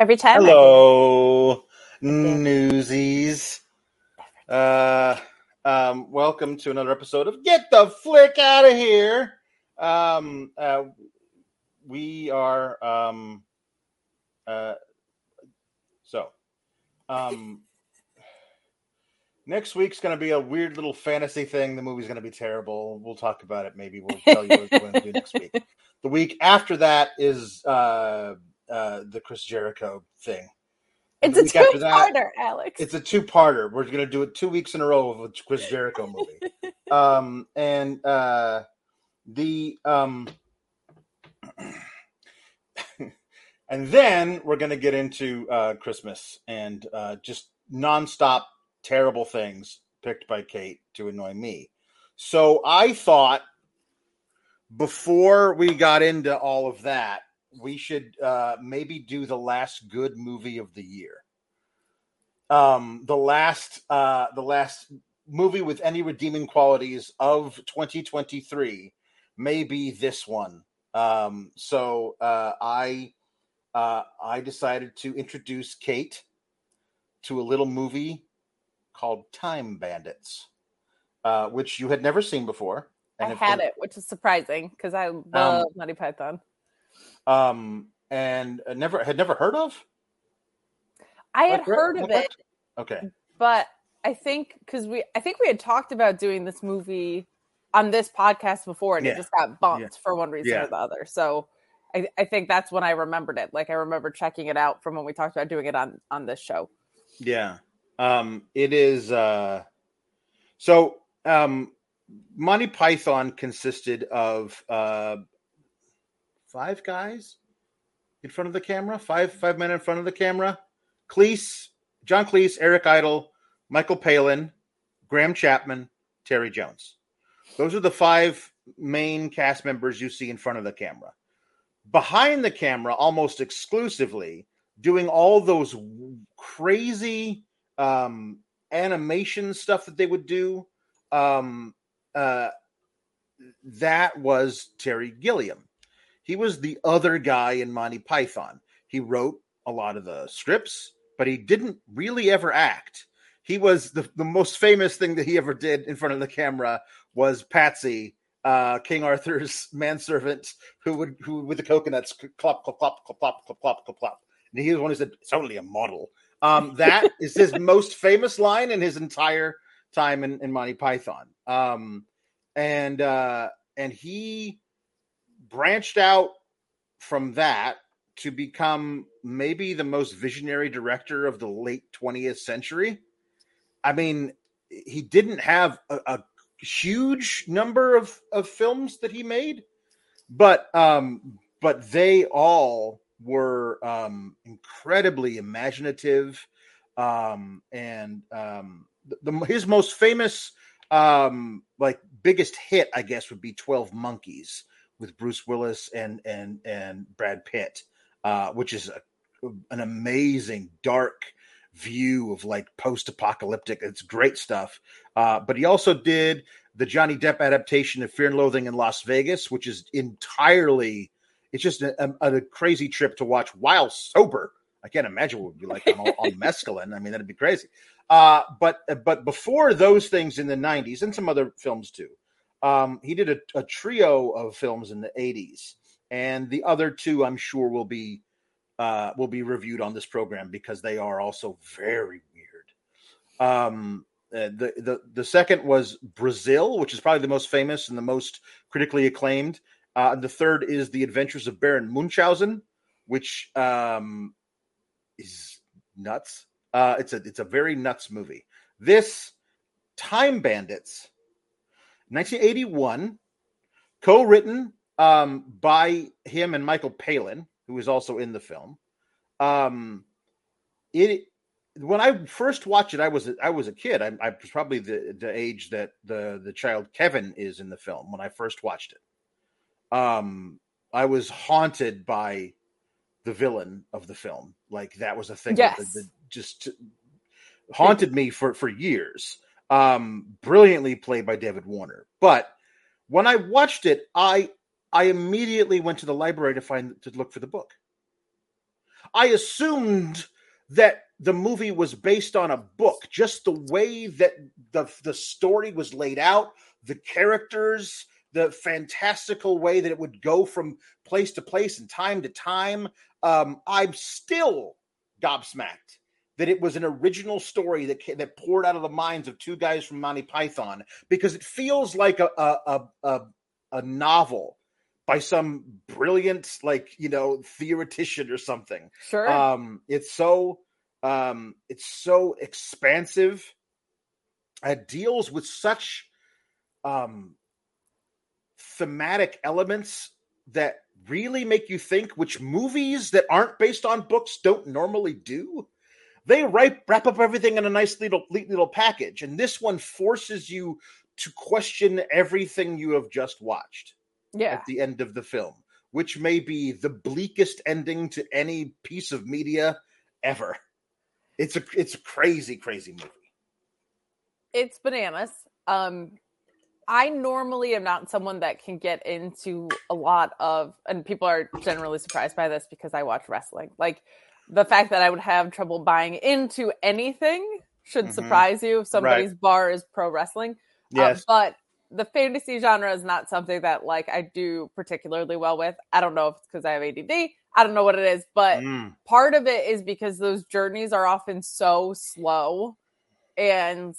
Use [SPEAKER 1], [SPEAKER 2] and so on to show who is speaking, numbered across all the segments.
[SPEAKER 1] Every time.
[SPEAKER 2] Hello, newsies. Uh, um, welcome to another episode of Get the Flick Out of Here. Um, uh, we are, um, uh, so, um, next week's going to be a weird little fantasy thing. The movie's going to be terrible. We'll talk about it. Maybe we'll tell you what we're going to do next week. The week after that is, uh, uh, the Chris Jericho thing.
[SPEAKER 1] It's a two-parter, Alex.
[SPEAKER 2] It's a two-parter. We're going to do it two weeks in a row of a Chris Jericho movie. um, and uh, the um, and then we're going to get into uh, Christmas and uh, just nonstop terrible things picked by Kate to annoy me. So I thought before we got into all of that, we should uh, maybe do the last good movie of the year. Um, the last, uh, the last movie with any redeeming qualities of 2023 may be this one. Um, so uh, I, uh, I decided to introduce Kate to a little movie called Time Bandits, uh, which you had never seen before.
[SPEAKER 1] I had it, which is surprising because I love Monty Python.
[SPEAKER 2] Um, and never had never heard of.
[SPEAKER 1] I had
[SPEAKER 2] Like,
[SPEAKER 1] heard of it,
[SPEAKER 2] Okay,
[SPEAKER 1] but I think because we, I think we had talked about doing this movie on this podcast before, and
[SPEAKER 2] Yeah.
[SPEAKER 1] it just got bumped
[SPEAKER 2] Yeah.
[SPEAKER 1] for one reason
[SPEAKER 2] Yeah.
[SPEAKER 1] or the other. So I, I think that's when I remembered it. Like I remember checking it out from when we talked about doing it on on this show.
[SPEAKER 2] yeah. Um, it is. Uh, so um, Monty Python consisted of uh, five guys in front of the camera. Five five men in front of the camera. Cleese, John Cleese, Eric Idle, Michael Palin, Graham Chapman, Terry Jones. Those are the five main cast members you see in front of the camera. Behind the camera, almost exclusively, doing all those crazy um, animation stuff that they would do. Um, uh, that was Terry Gilliam. He was the other guy in Monty Python. He wrote a lot of the scripts, but he didn't really ever act. He was the, the most famous thing that he ever did in front of the camera was Patsy, uh, King Arthur's manservant, who would who with the coconuts clop clop clop clop clop clop clop clop clop. And he was one who said, "It's only a model." Um, that is his most famous line in his entire time in, in Monty Python. Um, and uh, and he branched out from that to become maybe the most visionary director of the late 20th century. I mean, he didn't have a, a huge number of, of films that he made, but um, but they all were um, incredibly imaginative, um, and um, the, his most famous um, like biggest hit, I guess, would be Twelve Monkeys with Bruce Willis and and and Brad Pitt, uh, which is a, an amazing dark view of like post-apocalyptic. It's great stuff. Uh, but he also did the Johnny Depp adaptation of Fear and Loathing in Las Vegas, which is entirely it's just a, a, a crazy trip to watch while sober. I can't imagine what it would be like on, on mescaline. I mean, that'd be crazy. Uh, but but before those things in the '90s and some other films too, um, he did a, a trio of films in the '80s, and the other two I'm sure will be uh, will be reviewed on this program because they are also very weird. Um, uh, the the the second was Brazil, which is probably the most famous and the most critically acclaimed. Uh, and the third is The Adventures of Baron Munchausen, which um, is nuts. Uh, it's a it's a very nuts movie. This Time Bandits, 1981, co-written um, by him and Michael Palin, who is also in the film. Um, it when I first watched it, I was I was a kid. I, I was probably the the age that the the child Kevin is in the film when I first watched it. Um, I was haunted by the villain of the film. Like that was a thing that, that just haunted me for for years. Um, brilliantly played by David Warner. But when I watched it, I I immediately went to the library to find to look for the book. I assumed that the movie was based on a book, just the way that the the story was laid out, the characters, the fantastical way that it would go from place to place and time to time. Um, I'm still gobsmacked that it was an original story that that poured out of the minds of two guys from Monty Python because it feels like a a a, a novel by some brilliant like you know theoretician or something.
[SPEAKER 1] Sure.
[SPEAKER 2] Um, it's so um, it's so expansive. It deals with such um, thematic elements that really make you think, which movies that aren't based on books don't normally do. They wrap, wrap up everything in a nice little little package, and this one forces you to question everything you have just watched.
[SPEAKER 1] Yeah.
[SPEAKER 2] At the end of the film, which may be the bleakest ending to any piece of media ever. It's a it's a crazy, crazy movie.
[SPEAKER 1] It's bananas. Um, I normally am not someone that can get into a lot of, and people are generally surprised by this because I watch wrestling. Like the fact that I would have trouble buying into anything should mm-hmm. surprise you if somebody's right. bar is pro wrestling.
[SPEAKER 2] Uh, yes.
[SPEAKER 1] but the fantasy genre is not something that like I do particularly well with. I don't know if it's because I have ADD. I don't know what it is, but mm. part of it is because those journeys are often so slow and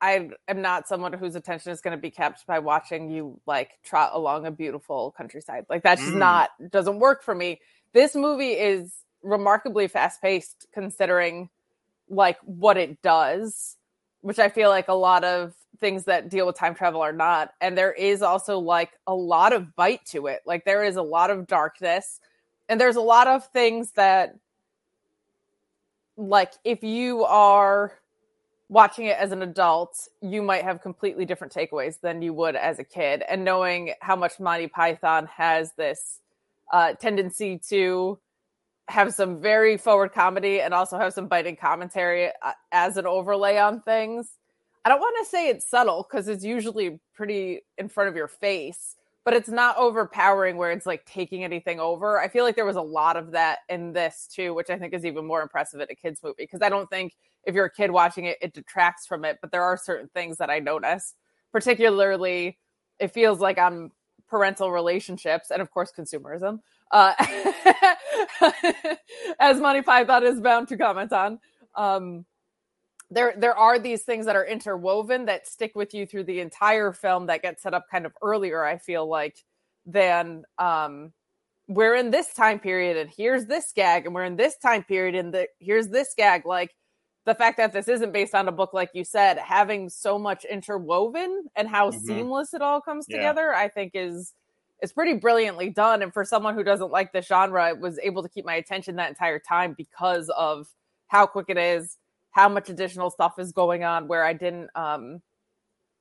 [SPEAKER 1] I am not someone whose attention is going to be kept by watching you like trot along a beautiful countryside. Like that's just mm. not doesn't work for me. This movie is remarkably fast paced considering like what it does, which I feel like a lot of things that deal with time travel are not. And there is also like a lot of bite to it. Like there is a lot of darkness and there's a lot of things that like if you are watching it as an adult, you might have completely different takeaways than you would as a kid. And knowing how much Monty Python has this uh, tendency to have some very forward comedy and also have some biting commentary uh, as an overlay on things. I don't want to say it's subtle because it's usually pretty in front of your face, but it's not overpowering where it's like taking anything over. I feel like there was a lot of that in this too, which I think is even more impressive in a kids movie because I don't think if you're a kid watching it, it detracts from it. But there are certain things that I notice, particularly it feels like on parental relationships and of course consumerism, uh, as Monty Python is bound to comment on. Um, there there are these things that are interwoven that stick with you through the entire film that get set up kind of earlier i feel like than um we're in this time period and here's this gag and we're in this time period and the here's this gag like the fact that this isn't based on a book like you said having so much interwoven and how mm-hmm. seamless it all comes yeah. together i think is is pretty brilliantly done and for someone who doesn't like the genre it was able to keep my attention that entire time because of how quick it is how much additional stuff is going on where I didn't um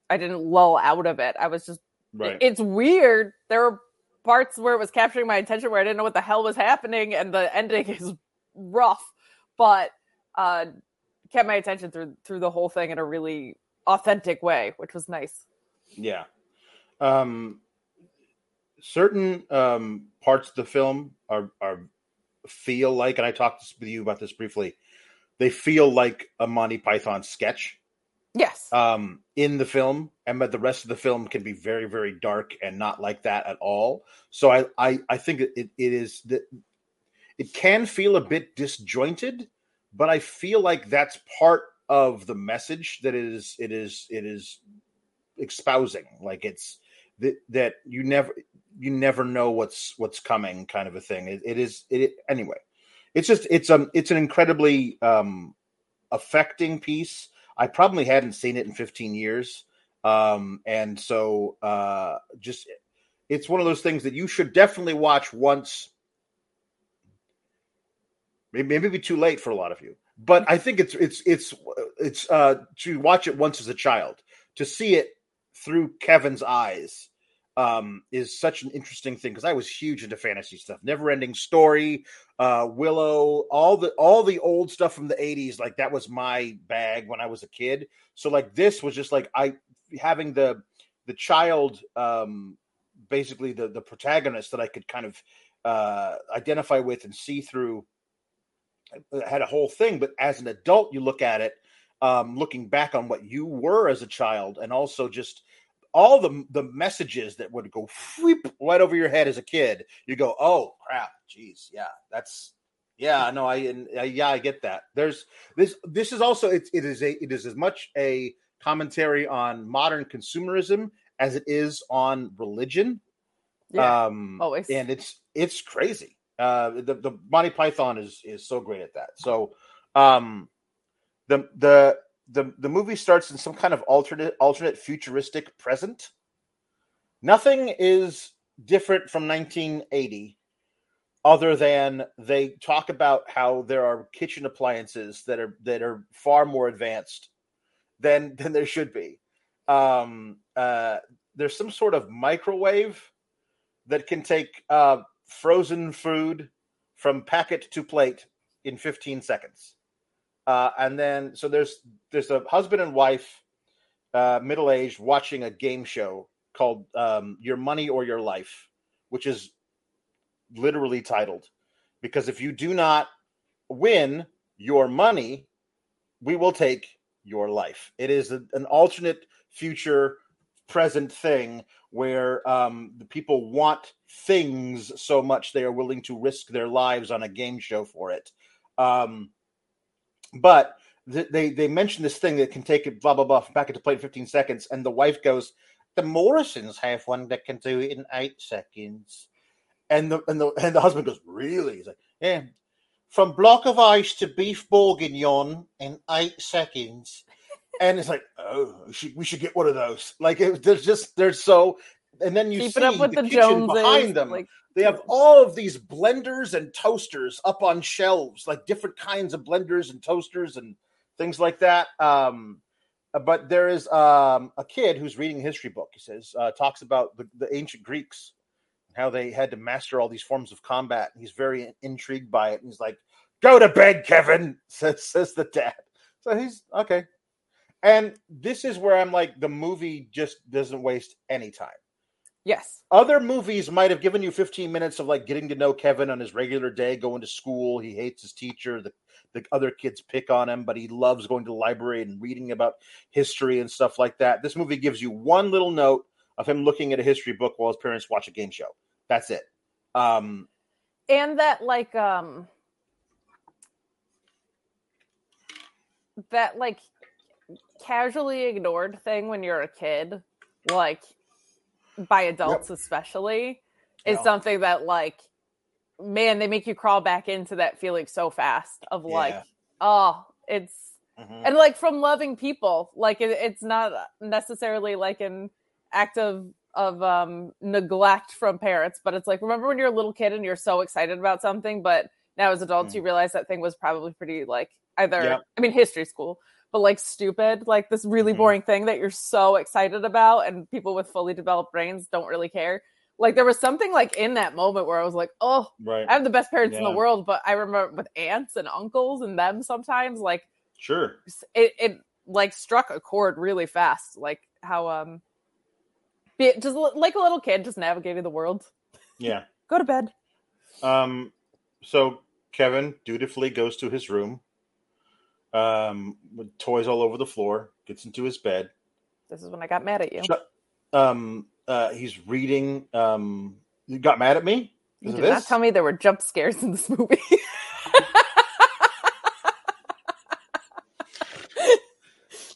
[SPEAKER 1] I didn't lull out of it. I was just right. it's weird. There were parts where it was capturing my attention where I didn't know what the hell was happening and the ending is rough, but uh kept my attention through through the whole thing in a really authentic way, which was nice.
[SPEAKER 2] Yeah. Um certain um parts of the film are are feel like and I talked with you about this briefly they feel like a Monty Python sketch.
[SPEAKER 1] Yes.
[SPEAKER 2] Um, in the film, and but the rest of the film can be very, very dark and not like that at all. So I, I, I think it, it is that it can feel a bit disjointed, but I feel like that's part of the message that is it is it is espousing. Like it's that that you never you never know what's what's coming, kind of a thing. it, it is it anyway it's just it's um it's an incredibly um affecting piece. I probably hadn't seen it in 15 years. Um, and so uh, just it's one of those things that you should definitely watch once. Maybe maybe be too late for a lot of you, but I think it's it's it's it's uh, to watch it once as a child to see it through Kevin's eyes um, is such an interesting thing because I was huge into fantasy stuff. Never Ending Story, uh, Willow, all the all the old stuff from the '80s. Like that was my bag when I was a kid. So like this was just like I having the the child, um, basically the the protagonist that I could kind of uh, identify with and see through I had a whole thing. But as an adult, you look at it, um, looking back on what you were as a child, and also just all the the messages that would go right over your head as a kid. You go, oh crap, geez, yeah, that's yeah, no, I and, uh, yeah, I get that. There's this. This is also it, it is a it is as much a commentary on modern consumerism as it is on religion.
[SPEAKER 1] Yeah,
[SPEAKER 2] um,
[SPEAKER 1] always.
[SPEAKER 2] and it's it's crazy. Uh, the the Monty Python is is so great at that. So, um, the the the the movie starts in some kind of alternate alternate futuristic present. Nothing is different from 1980 other than they talk about how there are kitchen appliances that are that are far more advanced than than there should be. Um, uh, there's some sort of microwave that can take uh, frozen food from packet to plate in 15 seconds. Uh, and then so there's there's a husband and wife, uh, middle aged, watching a game show called um, "Your Money or Your Life," which is literally titled because if you do not win your money, we will take your life. It is a, an alternate future present thing where um, the people want things so much they are willing to risk their lives on a game show for it. Um, but th- they they mention this thing that can take it blah blah blah back into play in 15 seconds, and the wife goes, "The Morrisons have one that can do it in eight seconds." And the and the and the husband goes, "Really?" He's like, "Yeah." From block of ice to beef bourguignon in eight seconds, and it's like, oh, we should, we should get one of those. Like, it, there's just they're so, and then you
[SPEAKER 1] Keep
[SPEAKER 2] see
[SPEAKER 1] it up with
[SPEAKER 2] the,
[SPEAKER 1] the,
[SPEAKER 2] kitchen
[SPEAKER 1] Joneses.
[SPEAKER 2] behind them.
[SPEAKER 1] Like,
[SPEAKER 2] They have all of these blenders and toasters up on shelves, like different kinds of blenders and toasters and things like that. Um, but there is um, a kid who's reading a history book. He says uh, talks about the, the ancient Greeks, how they had to master all these forms of combat. He's very intrigued by it. And he's like, "Go to bed, Kevin," says says the dad. So he's okay. And this is where I'm like, the movie just doesn't waste any time
[SPEAKER 1] yes.
[SPEAKER 2] other movies might have given you 15 minutes of like getting to know Kevin on his regular day, going to school. He hates his teacher. The, the other kids pick on him, but he loves going to the library and reading about history and stuff like that. This movie gives you one little note of him looking at a history book while his parents watch a game show. That's it. Um,
[SPEAKER 1] and that like um that like casually ignored thing when you're a kid like by adults especially is
[SPEAKER 2] Yeah.
[SPEAKER 1] something that like man they make you crawl back into that feeling so fast of like
[SPEAKER 2] Yeah.
[SPEAKER 1] oh it's
[SPEAKER 2] mhm.
[SPEAKER 1] and like from loving people like it, it's not necessarily like an act of of um neglect from parents but it's like remember when you're a little kid and you're so excited about something but now as adults
[SPEAKER 2] Mm.
[SPEAKER 1] you realize that thing was probably pretty like either
[SPEAKER 2] Yep.
[SPEAKER 1] i mean history cool but like stupid like this really
[SPEAKER 2] Mhm.
[SPEAKER 1] boring thing that you're so excited about and people with fully developed brains don't really care like there was something like in that moment where i was like oh
[SPEAKER 2] right.
[SPEAKER 1] i have the best parents in the world but i remember with aunts and uncles and them sometimes like
[SPEAKER 2] Sure.
[SPEAKER 1] it, it like struck a chord really fast like how um be it just like a little kid just navigating the world
[SPEAKER 2] Yeah.
[SPEAKER 1] go to bed
[SPEAKER 2] Um, so Kevin dutifully goes to his room, um, with toys all over the floor, gets into his bed.
[SPEAKER 1] this is when i got mad at you
[SPEAKER 2] Shut- Um, uh, he's reading. Um, you got mad at me?
[SPEAKER 1] you did not tell me there were jump scares in this movie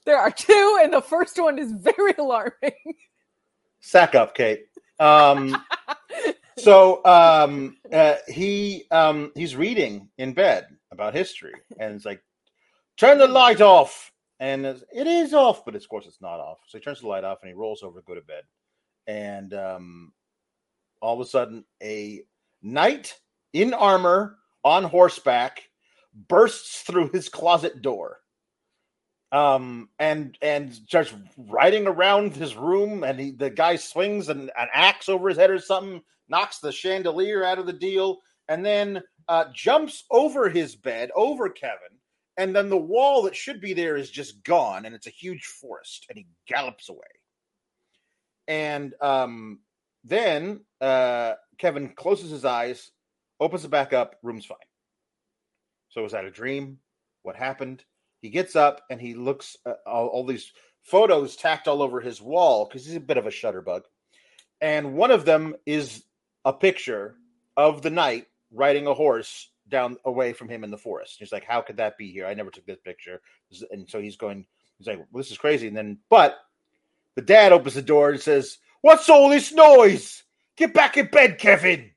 [SPEAKER 1] there are two and the first one is very alarming
[SPEAKER 2] Sack up, Kate. Um, so um, uh, he um, he's reading in bed about history, and it's like, turn the light off, and it's- off, but of course it's not off. So he turns the light off, and he rolls over to go to bed, and um, all of a sudden, a knight in armor on horseback bursts through his closet door. Um and and starts riding around his room and he the guy swings an, an axe over his head or something knocks the chandelier out of the deal and then uh jumps over his bed over kevin and then the wall that should be there is just gone and it's a huge forest and he gallops away and um then uh kevin closes his eyes opens it back up room's fine So was that a dream? What happened? He gets up and he looks at all, all these photos tacked all over his wall because he's a bit of a shutterbug. And one of them is a picture of the knight riding a horse down away from him in the forest. He's like, How could that be here? I never took this picture. And so he's going, he's like, well, This is crazy. And then, but the dad opens the door and says, What's all this noise? Get back in bed, Kevin.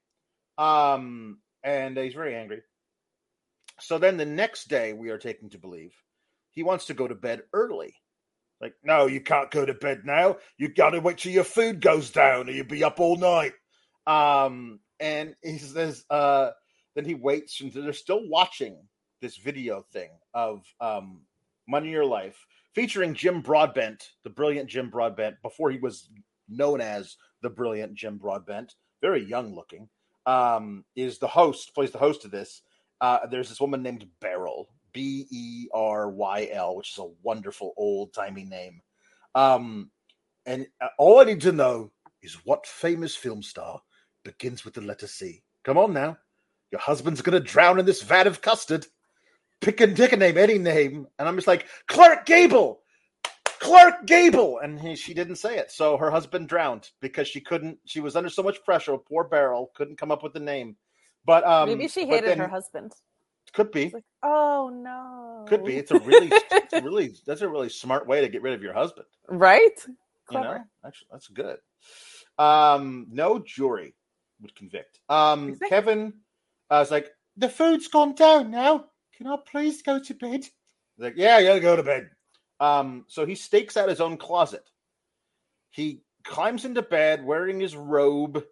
[SPEAKER 2] Um, and he's very angry. So then the next day, we are taken to believe he wants to go to bed early. Like, no, you can't go to bed now. You got to wait till your food goes down, or you'll be up all night. Um, and he says, uh, then he waits until they're still watching this video thing of um, Money Your Life featuring Jim Broadbent, the brilliant Jim Broadbent, before he was known as the brilliant Jim Broadbent, very young looking, um, is the host, plays the host of this. Uh, there's this woman named Beryl, B E R Y L, which is a wonderful old timey name. Um, and uh, all I need to know is what famous film star begins with the letter C. Come on now. Your husband's going to drown in this vat of custard. Pick and pick a name, any name. And I'm just like, Clark Gable! Clark Gable! And he, she didn't say it. So her husband drowned because she couldn't, she was under so much pressure. Poor Beryl couldn't come up with the name. But um,
[SPEAKER 1] maybe she hated then, her husband.
[SPEAKER 2] Could be.
[SPEAKER 1] Like, oh no.
[SPEAKER 2] Could be. It's a really, it's really, that's a really smart way to get rid of your husband.
[SPEAKER 1] Right.
[SPEAKER 2] Clever. You know, actually, that's good. Um, no jury would convict. Um. Kevin I was like, the food's gone down now. Can I please go to bed? Like, yeah, yeah, go to bed. Um, so he stakes out his own closet. He climbs into bed wearing his robe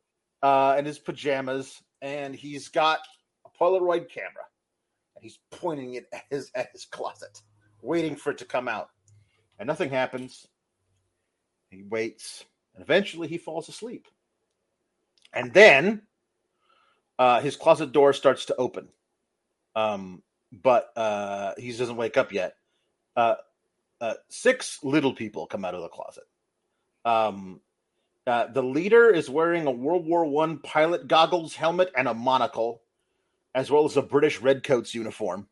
[SPEAKER 2] uh, and his pajamas, and he's got a Polaroid camera, and he's pointing it at his at his closet, waiting for it to come out, and nothing happens. He waits, and eventually he falls asleep. And then uh, his closet door starts to open, um, but uh, he doesn't wake up yet. Uh, uh, six little people come out of the closet. Um, uh, the leader is wearing a World War One pilot goggles, helmet, and a monocle, as well as a British Redcoats uniform.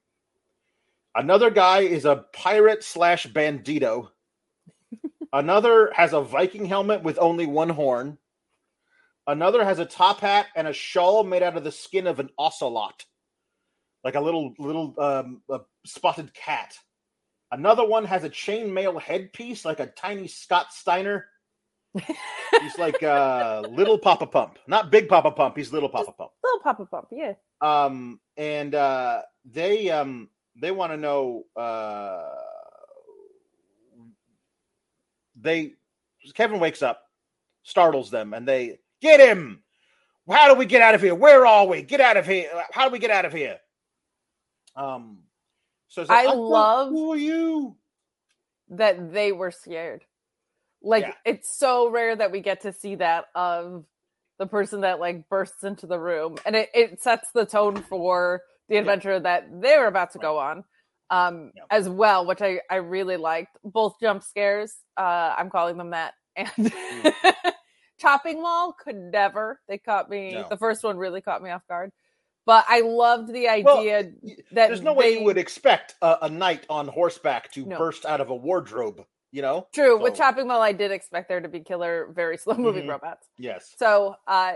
[SPEAKER 2] Another guy is a pirate slash bandito. Another has a Viking helmet with only one horn. Another has a top hat and a shawl made out of the skin of an ocelot, like a little little um, a spotted cat. Another one has a chainmail headpiece, like a tiny Scott Steiner. he's like uh, little Poppa Pump, not big Poppa Pump. He's little Poppa Pump.
[SPEAKER 1] Little Poppa Pump, yeah.
[SPEAKER 2] Um, and uh, they um they want to know uh they Kevin wakes up, startles them, and they Get him. How do we get out of here? Where are we? Get out of here. How do we get out of here? Um,
[SPEAKER 1] so like, I love
[SPEAKER 2] who are you?
[SPEAKER 1] That they were scared. Like yeah. it's so rare that we get to see that of the person that like bursts into the room, and it, it sets the tone for the adventure yeah. that they're about to right. go on um yeah. as well which i i really liked both jump scares uh i'm calling them that and mm. Chopping Mall could never. They caught me. No. The first one really caught me off guard. But I loved the idea well, that
[SPEAKER 2] there's no
[SPEAKER 1] they,
[SPEAKER 2] way you would expect a, a knight on horseback to no. burst out of a wardrobe. You know,
[SPEAKER 1] true. So. With Chopping Mall, I did expect there to be killer, very slow moving mm-hmm. robots.
[SPEAKER 2] Yes.
[SPEAKER 1] So, uh,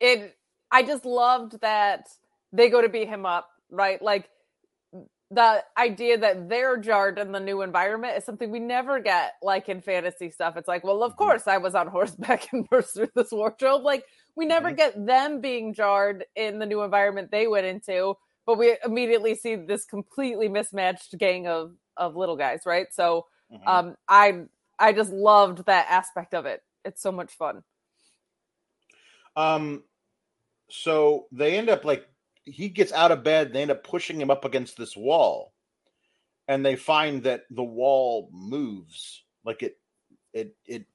[SPEAKER 1] it. I just loved that they go to beat him up, right? Like the idea that they're jarred in the new environment is something we never get like in fantasy stuff. It's like, well, of mm-hmm. course I was on horseback and burst through this wardrobe. Like we never mm-hmm. get them being jarred in the new environment they went into, but we immediately see this completely mismatched gang of of little guys, right? So mm-hmm. um I I just loved that aspect of it. It's so much fun.
[SPEAKER 2] Um so they end up like he gets out of bed. They end up pushing him up against this wall, and they find that the wall moves like it it it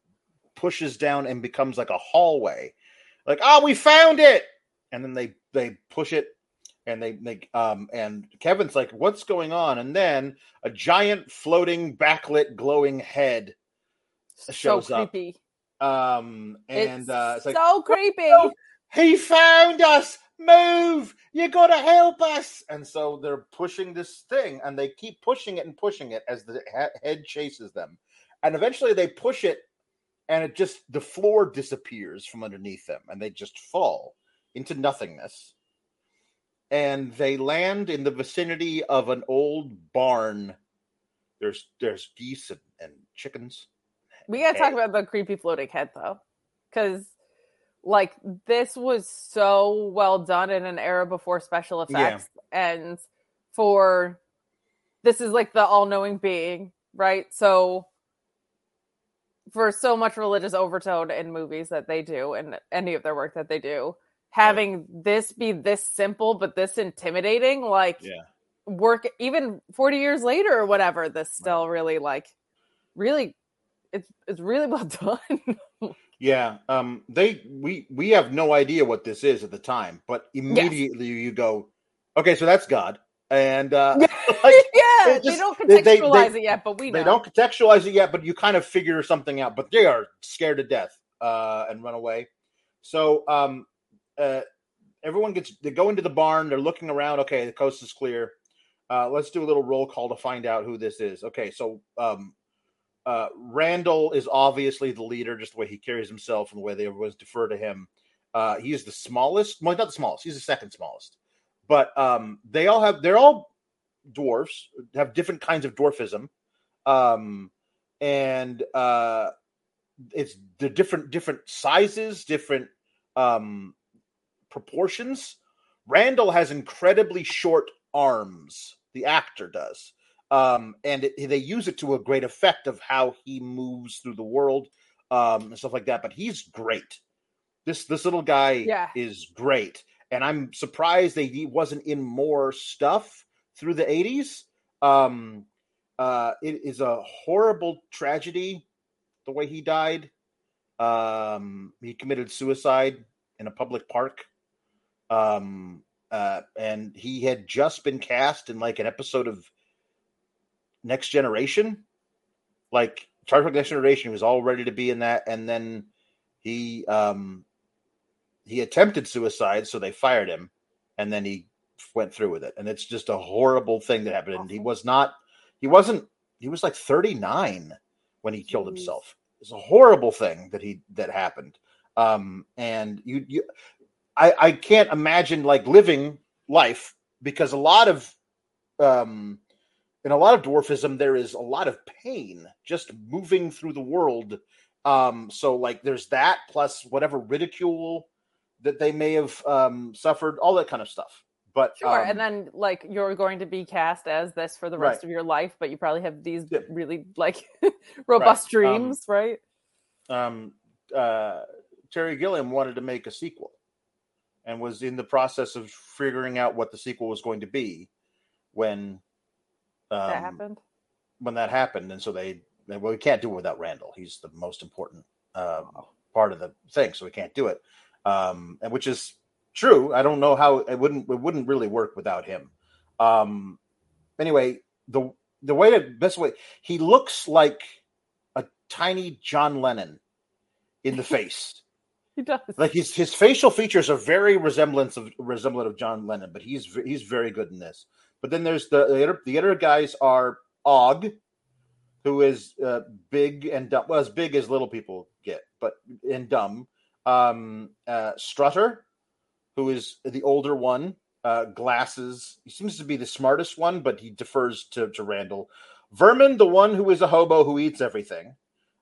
[SPEAKER 2] pushes down and becomes like a hallway. Like, oh, we found it, and then they they push it, and they they um and Kevin's like, what's going on? And then a giant floating backlit glowing head shows so creepy. up. Um and
[SPEAKER 1] it's
[SPEAKER 2] uh, it's
[SPEAKER 1] like so creepy.
[SPEAKER 2] he found us move! You gotta help us! And so they're pushing this thing, and they keep pushing it and pushing it as the head chases them. And eventually they push it, and it just, the floor disappears from underneath them, and they just fall into nothingness. And they land in the vicinity of an old barn. There's there's geese and, and chickens.
[SPEAKER 1] We gotta talk about the creepy floating head though, because like this was so well done in an era before special effects yeah. and for this is like the all-knowing being right so for so much religious overtone in movies that they do and any of their work that they do having right. this be this simple but this intimidating like
[SPEAKER 2] yeah.
[SPEAKER 1] work even 40 years later or whatever this still right. really like really it's it's really well done
[SPEAKER 2] Yeah, um, they we we have no idea what this is at the time, but immediately yes. you go, okay, so that's God, and uh,
[SPEAKER 1] like, yeah, just, they don't contextualize they, they, it yet, but we know.
[SPEAKER 2] they don't contextualize it yet, but you kind of figure something out. But they are scared to death uh, and run away. So um, uh, everyone gets they go into the barn. They're looking around. Okay, the coast is clear. Uh, let's do a little roll call to find out who this is. Okay, so um, uh, Randall is obviously the leader, just the way he carries himself and the way they always defer to him. Uh, he is the smallest. Well, not the smallest. He's the second smallest. But um, they all have. They're all dwarfs. Have different kinds of dwarfism, um, and uh, it's the different different sizes, different um, proportions. Randall has incredibly short arms. The actor does um, and it, they use it to a great effect of how he moves through the world um, and stuff like that. But he's great. This this little guy
[SPEAKER 1] yeah.
[SPEAKER 2] is great, and I'm surprised that he wasn't in more stuff through the '80s. Um, uh, it is a horrible tragedy the way he died. Um, he committed suicide in a public park. Um, uh, and he had just been cast in like an episode of Next Generation, like Star Trek Next Generation, he was all ready to be in that, and then he um he attempted suicide, so they fired him, and then he went through with it, and it's just a horrible thing that happened. And he was not, he wasn't, he was like thirty nine when he killed himself. It's a horrible thing that he that happened. Um, and you, you, I, I can't imagine like living life because a lot of um in a lot of dwarfism there is a lot of pain just moving through the world um so like there's that plus whatever ridicule that they may have um suffered all that kind of stuff but
[SPEAKER 1] sure
[SPEAKER 2] um,
[SPEAKER 1] and then like you're going to be cast as this for the rest right. of your life but you probably have these yeah. really like robust right. Um, dreams right
[SPEAKER 2] um uh terry gilliam wanted to make a sequel and was in the process of figuring out what the sequel was going to be when
[SPEAKER 1] um, that happened
[SPEAKER 2] when that happened, and so they, they well, we can't do it without Randall. He's the most important um, part of the thing, so we can't do it. Um, and which is true. I don't know how it wouldn't it wouldn't really work without him. Um, anyway, the the way to best way he looks like a tiny John Lennon in the face.
[SPEAKER 1] he does.
[SPEAKER 2] Like his his facial features are very resemblance of resemblant of John Lennon, but he's he's very good in this. But then there's the the other, the other guys are Og, who is uh, big and dumb. Well, as big as little people get, but and dumb. Um, uh, Strutter, who is the older one, uh, glasses. He seems to be the smartest one, but he defers to, to Randall. Vermin, the one who is a hobo who eats everything.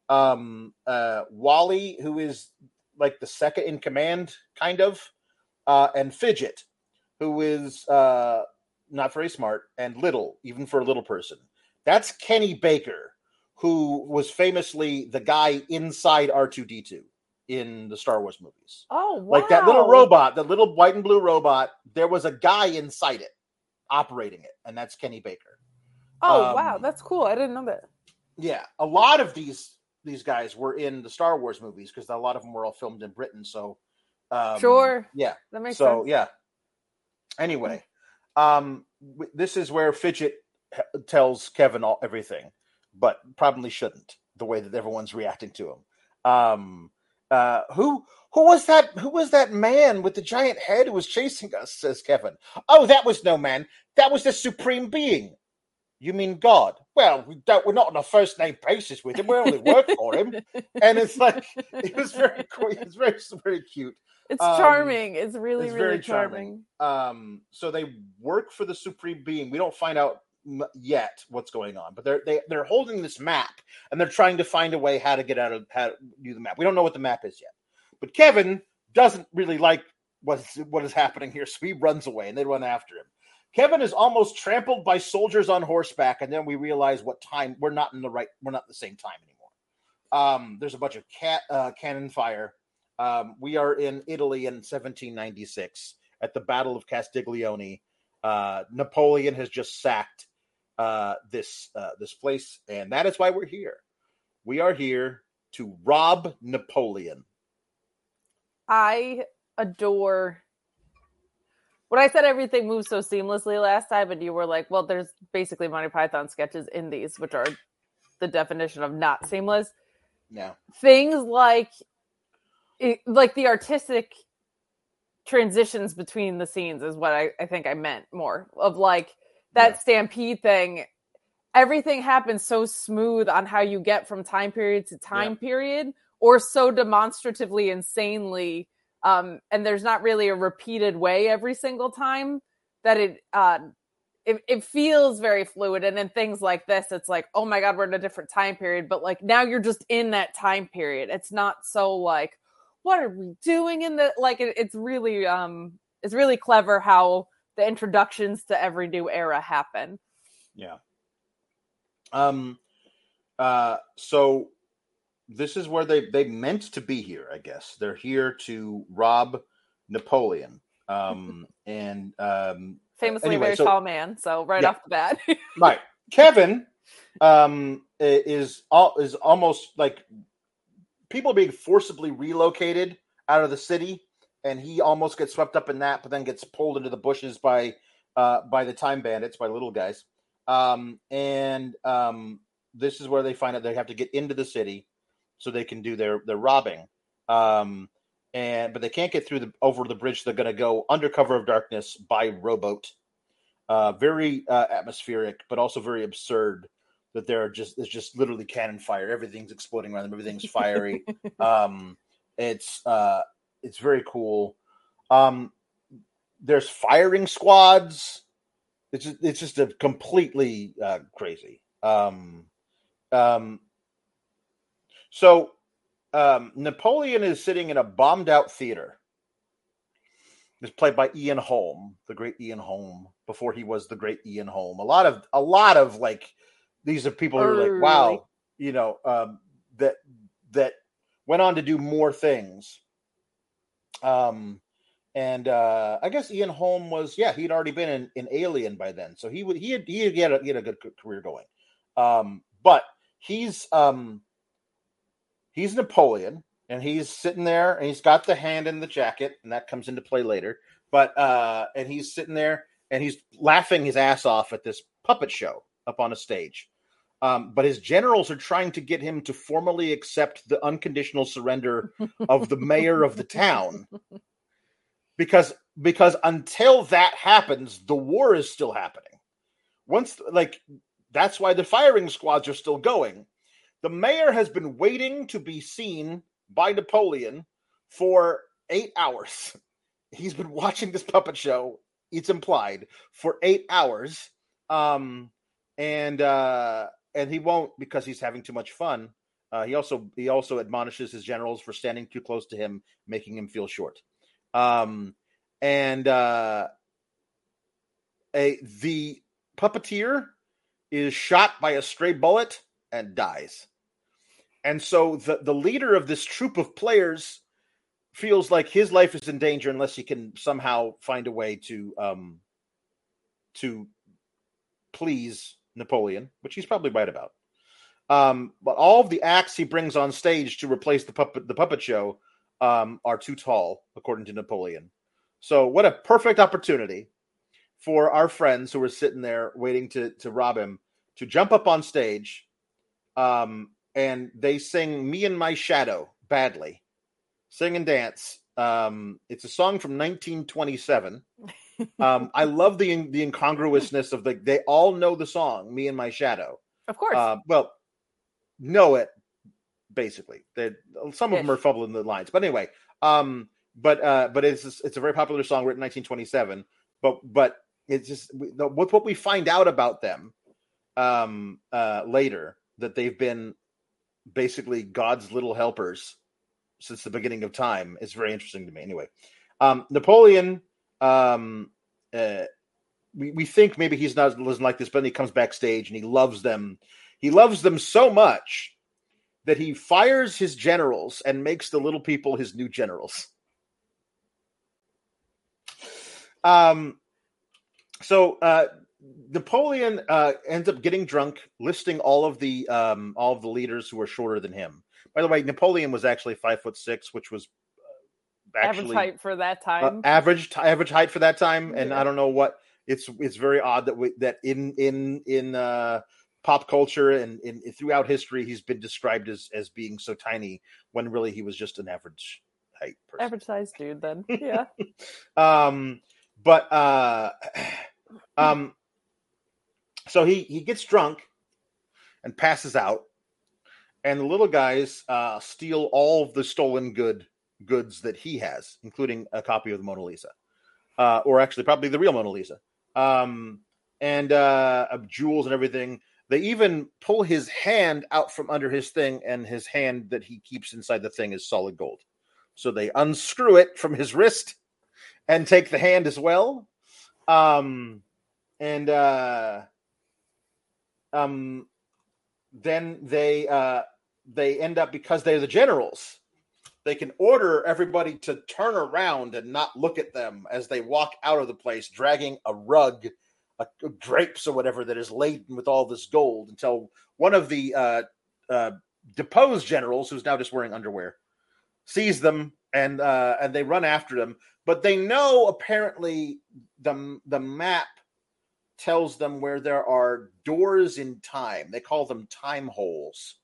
[SPEAKER 2] Um, uh, Wally, who is like the second in command, kind of, uh, and Fidget, who is uh, not very smart, and little, even for a little person. That's Kenny Baker, who was famously the guy inside R2D2 in the Star Wars movies.
[SPEAKER 1] Oh, wow.
[SPEAKER 2] Like that little robot, the little white and blue robot, there was a guy inside it operating it, and that's Kenny Baker.
[SPEAKER 1] Oh, um, wow. That's cool. I didn't know that.
[SPEAKER 2] Yeah. A lot of these these guys were in the Star Wars movies because a lot of them were all filmed in Britain. So, um,
[SPEAKER 1] sure.
[SPEAKER 2] Yeah.
[SPEAKER 1] That makes
[SPEAKER 2] so,
[SPEAKER 1] sense.
[SPEAKER 2] yeah. Anyway, um, this is where Fidget tells Kevin all, everything, but probably shouldn't. The way that everyone's reacting to him, um, Uh, who who was that? Who was that man with the giant head who was chasing us? Says Kevin. Oh, that was no man. That was the supreme being. You mean God? Well, we don't. We're not on a first name basis with him. We only work for him. And it's like it was very cool. It's very very cute.
[SPEAKER 1] It's um, charming. It's really
[SPEAKER 2] it's
[SPEAKER 1] really charming.
[SPEAKER 2] charming. Um, so they work for the supreme being. We don't find out yet what's going on, but they're they, they're holding this map and they're trying to find a way how to get out of how to do the map. We don't know what the map is yet, but Kevin doesn't really like what's what is happening here, so he runs away and they run after him. Kevin is almost trampled by soldiers on horseback, and then we realize what time we're not in the right, we're not the same time anymore. Um, there's a bunch of cat uh, cannon fire. Um, we are in Italy in 1796 at the Battle of Castiglione. Uh, Napoleon has just sacked uh, this uh, this place, and that is why we're here. We are here to rob Napoleon.
[SPEAKER 1] I adore when I said everything moves so seamlessly last time, and you were like, "Well, there's basically Monty Python sketches in these, which are the definition of not seamless."
[SPEAKER 2] Yeah,
[SPEAKER 1] things like like the artistic transitions between the scenes is what I, I think I meant more of like that yeah. stampede thing everything happens so smooth on how you get from time period to time yeah. period or so demonstratively insanely um, and there's not really a repeated way every single time that it uh, it, it feels very fluid and in things like this it's like oh my god we're in a different time period but like now you're just in that time period it's not so like what are we doing in the like it, it's really um it's really clever how the introductions to every new era happen.
[SPEAKER 2] Yeah. Um uh so this is where they they meant to be here, I guess. They're here to rob Napoleon. Um and um
[SPEAKER 1] famously anyway, very so, tall man, so right yeah. off the bat.
[SPEAKER 2] right. Kevin um is all is almost like people are being forcibly relocated out of the city and he almost gets swept up in that, but then gets pulled into the bushes by uh, by the time bandits, by little guys. Um, and um, this is where they find out they have to get into the city so they can do their their robbing. Um, and but they can't get through the over the bridge. They're going to go under cover of darkness by rowboat. Uh, very uh, atmospheric, but also very absurd. That there are just there's just literally cannon fire. Everything's exploding around them. Everything's fiery. um, it's uh, it's very cool. Um, there's firing squads. It's just, it's just a completely uh, crazy. Um, um, so um, Napoleon is sitting in a bombed out theater. It's played by Ian Holm, the great Ian Holm, before he was the great Ian Holm. A lot of a lot of like these are people who are like, wow, you know, um, that that went on to do more things. Um, and uh, I guess Ian Holm was yeah he'd already been in, in Alien by then, so he would he had he had a, he had a good career going. Um, but he's um, he's Napoleon, and he's sitting there, and he's got the hand in the jacket, and that comes into play later. But uh, and he's sitting there, and he's laughing his ass off at this puppet show up on a stage. Um, but his generals are trying to get him to formally accept the unconditional surrender of the mayor of the town. Because because until that happens the war is still happening. Once like that's why the firing squads are still going. The mayor has been waiting to be seen by napoleon for eight hours. He's been watching this puppet show it's implied for eight hours. Um and uh and he won't because he's having too much fun. Uh, he also he also admonishes his generals for standing too close to him, making him feel short. Um, and uh, a the puppeteer is shot by a stray bullet and dies. And so the the leader of this troop of players feels like his life is in danger unless he can somehow find a way to um to please Napoleon, which he's probably right about. Um, but all of the acts he brings on stage to replace the puppet the puppet show um, are too tall, according to Napoleon. So what a perfect opportunity for our friends who were sitting there waiting to to rob him to jump up on stage, um, and they sing "Me and My Shadow" badly, Sing and Dance. Um, it's a song from 1927. Um, I love the the incongruousness of the. They all know the song, "Me and My Shadow."
[SPEAKER 1] Of course.
[SPEAKER 2] Uh, well, know it basically. They some of them are fumbling the lines, but anyway. Um, but uh, but it's it's a very popular song written in 1927. But but it's just with what we find out about them um, uh, later that they've been basically God's little helpers since the beginning of time is very interesting to me. Anyway, um, Napoleon, um, uh, we we think maybe he's not doesn't like this, but then he comes backstage and he loves them. He loves them so much that he fires his generals and makes the little people his new generals. Um, so uh, Napoleon uh, ends up getting drunk, listing all of the um, all of the leaders who are shorter than him. By the way, Napoleon was actually five foot six, which was
[SPEAKER 1] actually, average height for that
[SPEAKER 2] uh,
[SPEAKER 1] time.
[SPEAKER 2] Uh, average average height for that time, and yeah. I don't know what it's. It's very odd that we that in in in uh, pop culture and in, in, throughout history, he's been described as as being so tiny when really he was just an average height person.
[SPEAKER 1] Average size dude, then yeah.
[SPEAKER 2] um, but uh, um, so he he gets drunk and passes out, and the little guys uh, steal all of the stolen good goods that he has, including a copy of the Mona Lisa, uh, or actually probably the real Mona Lisa, um, and uh, jewels and everything. They even pull his hand out from under his thing, and his hand that he keeps inside the thing is solid gold. So they unscrew it from his wrist and take the hand as well. Um, and uh, um, then they uh, they end up because they're the generals. They can order everybody to turn around and not look at them as they walk out of the place, dragging a rug, a, a drapes or whatever that is laden with all this gold. Until one of the uh, uh, deposed generals, who's now just wearing underwear, sees them and uh, and they run after them. But they know apparently the the map tells them where there are doors in time. They call them time holes.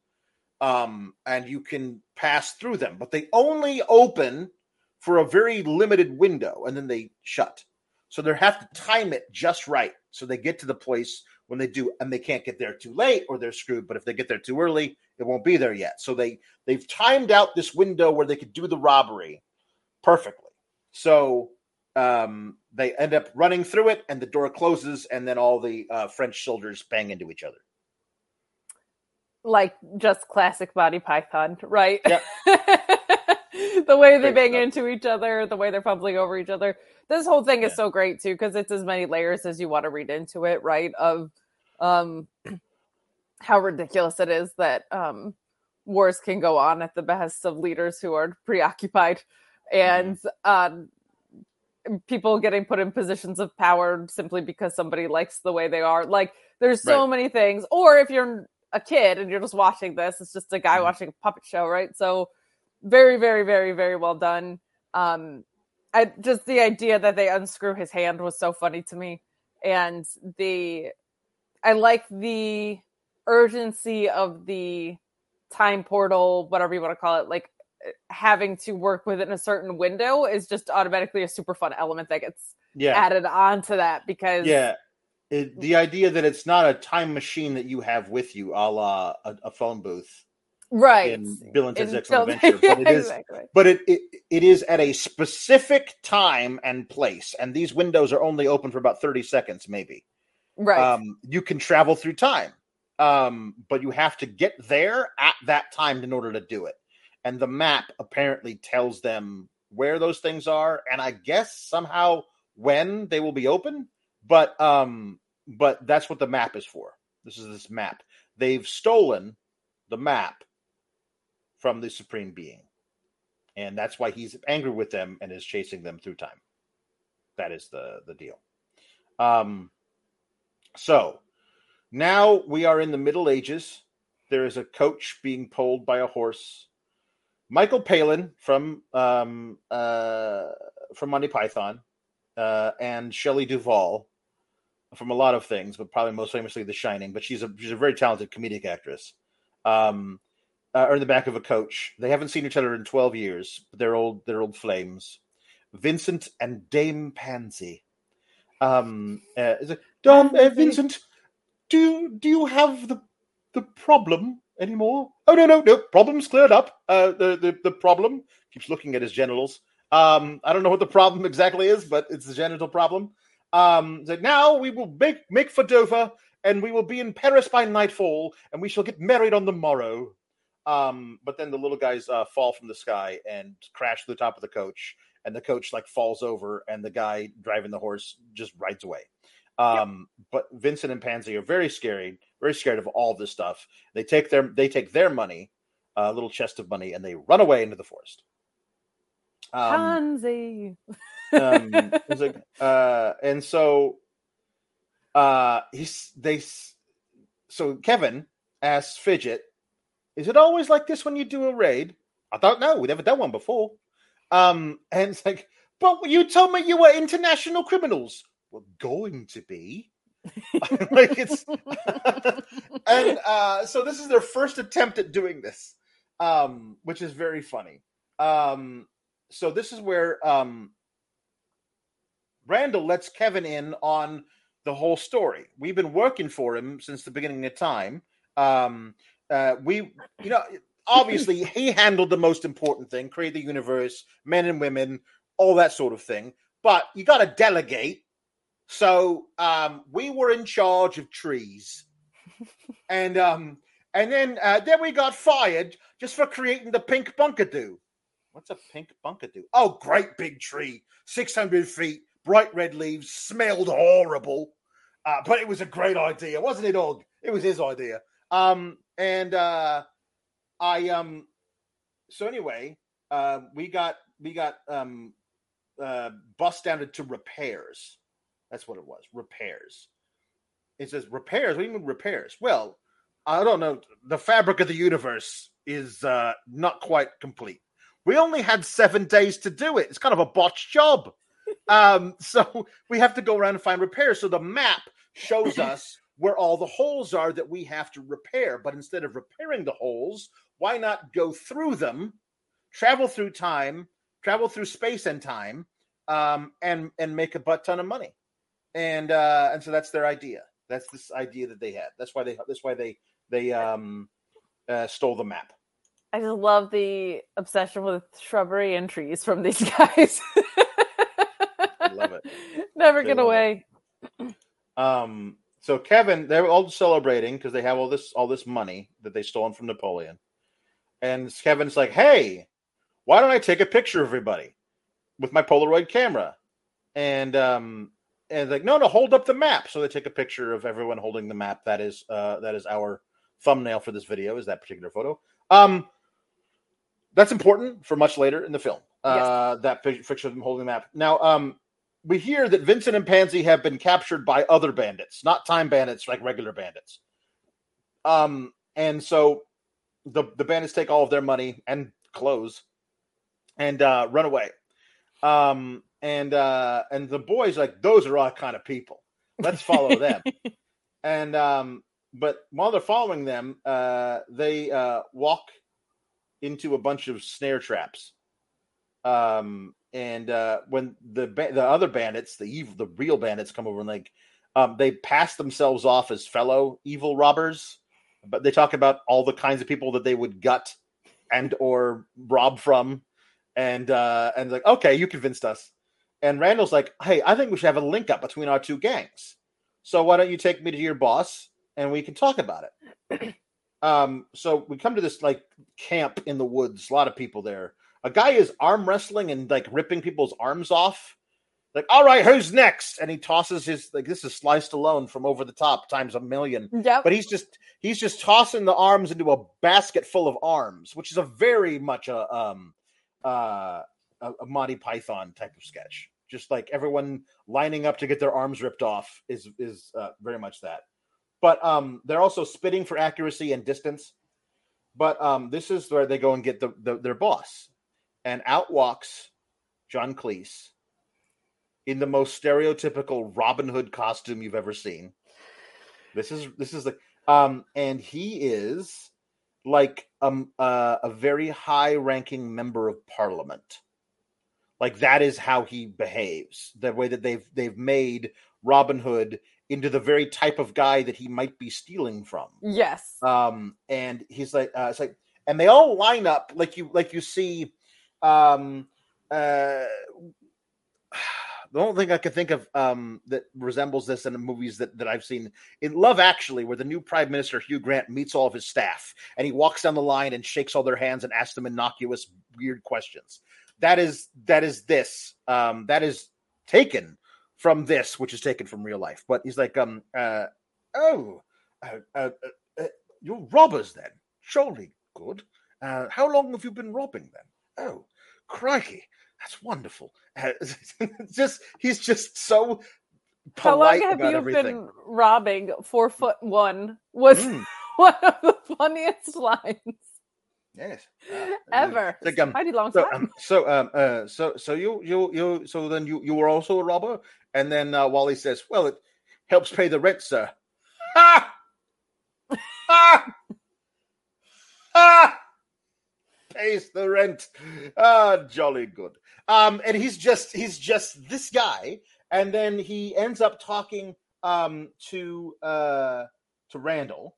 [SPEAKER 2] Um, and you can pass through them, but they only open for a very limited window and then they shut. So they have to time it just right. So they get to the place when they do, and they can't get there too late or they're screwed. But if they get there too early, it won't be there yet. So they they've timed out this window where they could do the robbery perfectly. So um, they end up running through it, and the door closes, and then all the uh, French soldiers bang into each other.
[SPEAKER 1] Like just classic Monty Python, right? Yep. the way they bang stuff. into each other, the way they're fumbling over each other. This whole thing is so great too because it's as many layers as you want to read into it, right? Of um, how ridiculous it is that um, wars can go on at the behest of leaders who are preoccupied and mm-hmm. um, people getting put in positions of power simply because somebody likes the way they are. Like there's so right. many things. Or if you're a kid and you're just watching this, it's just a guy mm-hmm. watching a puppet show, right? So very, very, very, very well done. Um, I just the idea that they unscrew his hand was so funny to me, and the I like the urgency of the time portal, whatever you want to call it, like having to work within a certain window is just automatically a super fun element that gets yeah. added on to that because
[SPEAKER 2] yeah it, the idea that it's not a time machine that you have with you a la a, a phone booth
[SPEAKER 1] right.
[SPEAKER 2] in bill and ted's excellent adventure but it is exactly. but it, it it is at a specific time and place and these windows are only open for about 30 seconds maybe.
[SPEAKER 1] Right.
[SPEAKER 2] Um you can travel through time um but you have to get there at that time in order to do it. And the map apparently tells them where those things are and i guess somehow when they will be open but um but that's what the map is for. This is this map. They've stolen the map from the supreme being. And that's why he's angry with them and is chasing them through time. That is the the deal. Um so now we are in the middle ages. There is a coach being pulled by a horse. Michael Palin from um, uh, from Monty Python uh, and Shelley Duvall from a lot of things, but probably most famously The Shining. But she's a she's a very talented comedic actress. Um, uh, or in the back of a coach. They haven't seen each other in twelve years, but they're old. They're old flames. Vincent and Dame Pansy. Um, uh, is it, Dom, uh, Vincent, do you, do you have the the problem anymore? Oh no, no, no. Problem's cleared up. Uh, the the the problem keeps looking at his genitals. Um, I don't know what the problem exactly is, but it's a genital problem. Um, so now we will make make for Dover, and we will be in Paris by nightfall, and we shall get married on the morrow. Um, but then the little guys uh, fall from the sky and crash to the top of the coach, and the coach like falls over, and the guy driving the horse just rides away. Um, yep. But Vincent and Pansy are very scary, very scared of all this stuff. They take their they take their money, a uh, little chest of money, and they run away into the forest.
[SPEAKER 1] Um, Pansy.
[SPEAKER 2] um, like, uh, and so uh, he's they. So Kevin asks Fidget, "Is it always like this when you do a raid?" I don't know. We've never done one before. Um, and it's like, but you told me you were international criminals. We're going to be. like it's and uh so this is their first attempt at doing this um which is very funny um so this is where um Randall lets Kevin in on the whole story. We've been working for him since the beginning of time. Um, uh, we, you know, obviously he handled the most important thing, create the universe, men and women, all that sort of thing. But you got to delegate. So um, we were in charge of trees, and um, and then uh, then we got fired just for creating the pink bunkadoo. What's a pink bunkadoo? Oh, great big tree, six hundred feet, bright red leaves, smelled horrible, uh, but it was a great idea, wasn't it, Og? It was his idea. Um, and uh, I um so anyway, uh, we got we got um uh bust down to repairs. That's what it was. Repairs. It says repairs. What do you mean repairs? Well, I don't know. The fabric of the universe is uh not quite complete. We only had seven days to do it. It's kind of a botched job. Um, so we have to go around and find repairs. So the map shows us where all the holes are that we have to repair. But instead of repairing the holes, why not go through them, travel through time, travel through space and time, um, and and make a butt ton of money? And uh, and so that's their idea. That's this idea that they had. That's why they. That's why they they um, uh, stole the map.
[SPEAKER 1] I just love the obsession with shrubbery and trees from these guys.
[SPEAKER 2] I love it.
[SPEAKER 1] Never they get away.
[SPEAKER 2] It. Um, so Kevin, they're all celebrating because they have all this all this money that they stolen from Napoleon. And Kevin's like, "Hey, why don't I take a picture of everybody with my Polaroid camera?" And um, and like, "No, no, hold up the map." So they take a picture of everyone holding the map. That is uh, that is our thumbnail for this video. Is that particular photo? Um, that's important for much later in the film. Uh, yes. That picture of them holding the map. Now, um, we hear that Vincent and Pansy have been captured by other bandits, not time bandits like regular bandits. Um, and so the the bandits take all of their money and clothes and uh, run away. Um, and uh, and the boys like those are our kind of people. Let's follow them. and um, but while they're following them, uh, they uh, walk into a bunch of snare traps. Um, and uh, when the the other bandits, the evil, the real bandits, come over and like, um, they pass themselves off as fellow evil robbers, but they talk about all the kinds of people that they would gut and or rob from, and uh, and like, okay, you convinced us. And Randall's like, hey, I think we should have a link up between our two gangs. So why don't you take me to your boss and we can talk about it? um, so we come to this like camp in the woods, a lot of people there a guy is arm wrestling and like ripping people's arms off. Like, all right, who's next? And he tosses his like this is Sly Stallone from over the top times a million.
[SPEAKER 1] Yeah.
[SPEAKER 2] But he's just he's just tossing the arms into a basket full of arms, which is a very much a um uh a, a Monty Python type of sketch. Just like everyone lining up to get their arms ripped off is is uh, very much that. But um they're also spitting for accuracy and distance. But um this is where they go and get the, the their boss and out walks John Cleese in the most stereotypical Robin Hood costume you've ever seen. This is this is the um and he is like um uh, a very high ranking member of parliament. Like that is how he behaves. The way that they've they've made Robin Hood into the very type of guy that he might be stealing from.
[SPEAKER 1] Yes.
[SPEAKER 2] Um, and he's like, uh, it's like, and they all line up like you like you see. Um, uh, the only thing I can think of um, that resembles this in the movies that, that I've seen in Love Actually, where the new Prime Minister Hugh Grant meets all of his staff and he walks down the line and shakes all their hands and asks them innocuous, weird questions. That is that is this. Um, that is taken from this, which is taken from real life. But he's like, um, uh, oh, uh, uh, uh, you're robbers then? Surely good. Uh, how long have you been robbing then? Oh, crikey, that's wonderful. Uh, just he's just so polite
[SPEAKER 1] How long have you
[SPEAKER 2] everything.
[SPEAKER 1] been robbing? Four foot one was
[SPEAKER 2] Mm,
[SPEAKER 1] one of the funniest lines
[SPEAKER 2] yes, Uh,
[SPEAKER 1] ever.
[SPEAKER 2] Like, um,
[SPEAKER 1] Mighty long
[SPEAKER 2] so
[SPEAKER 1] time.
[SPEAKER 2] um, so um uh so so you you you so then you you were also a robber and then uh, Wally says well it helps pay the rent sir ha ha ha pays the rent ah jolly good um and he's just he's just this guy and then he ends up talking um to uh to Randall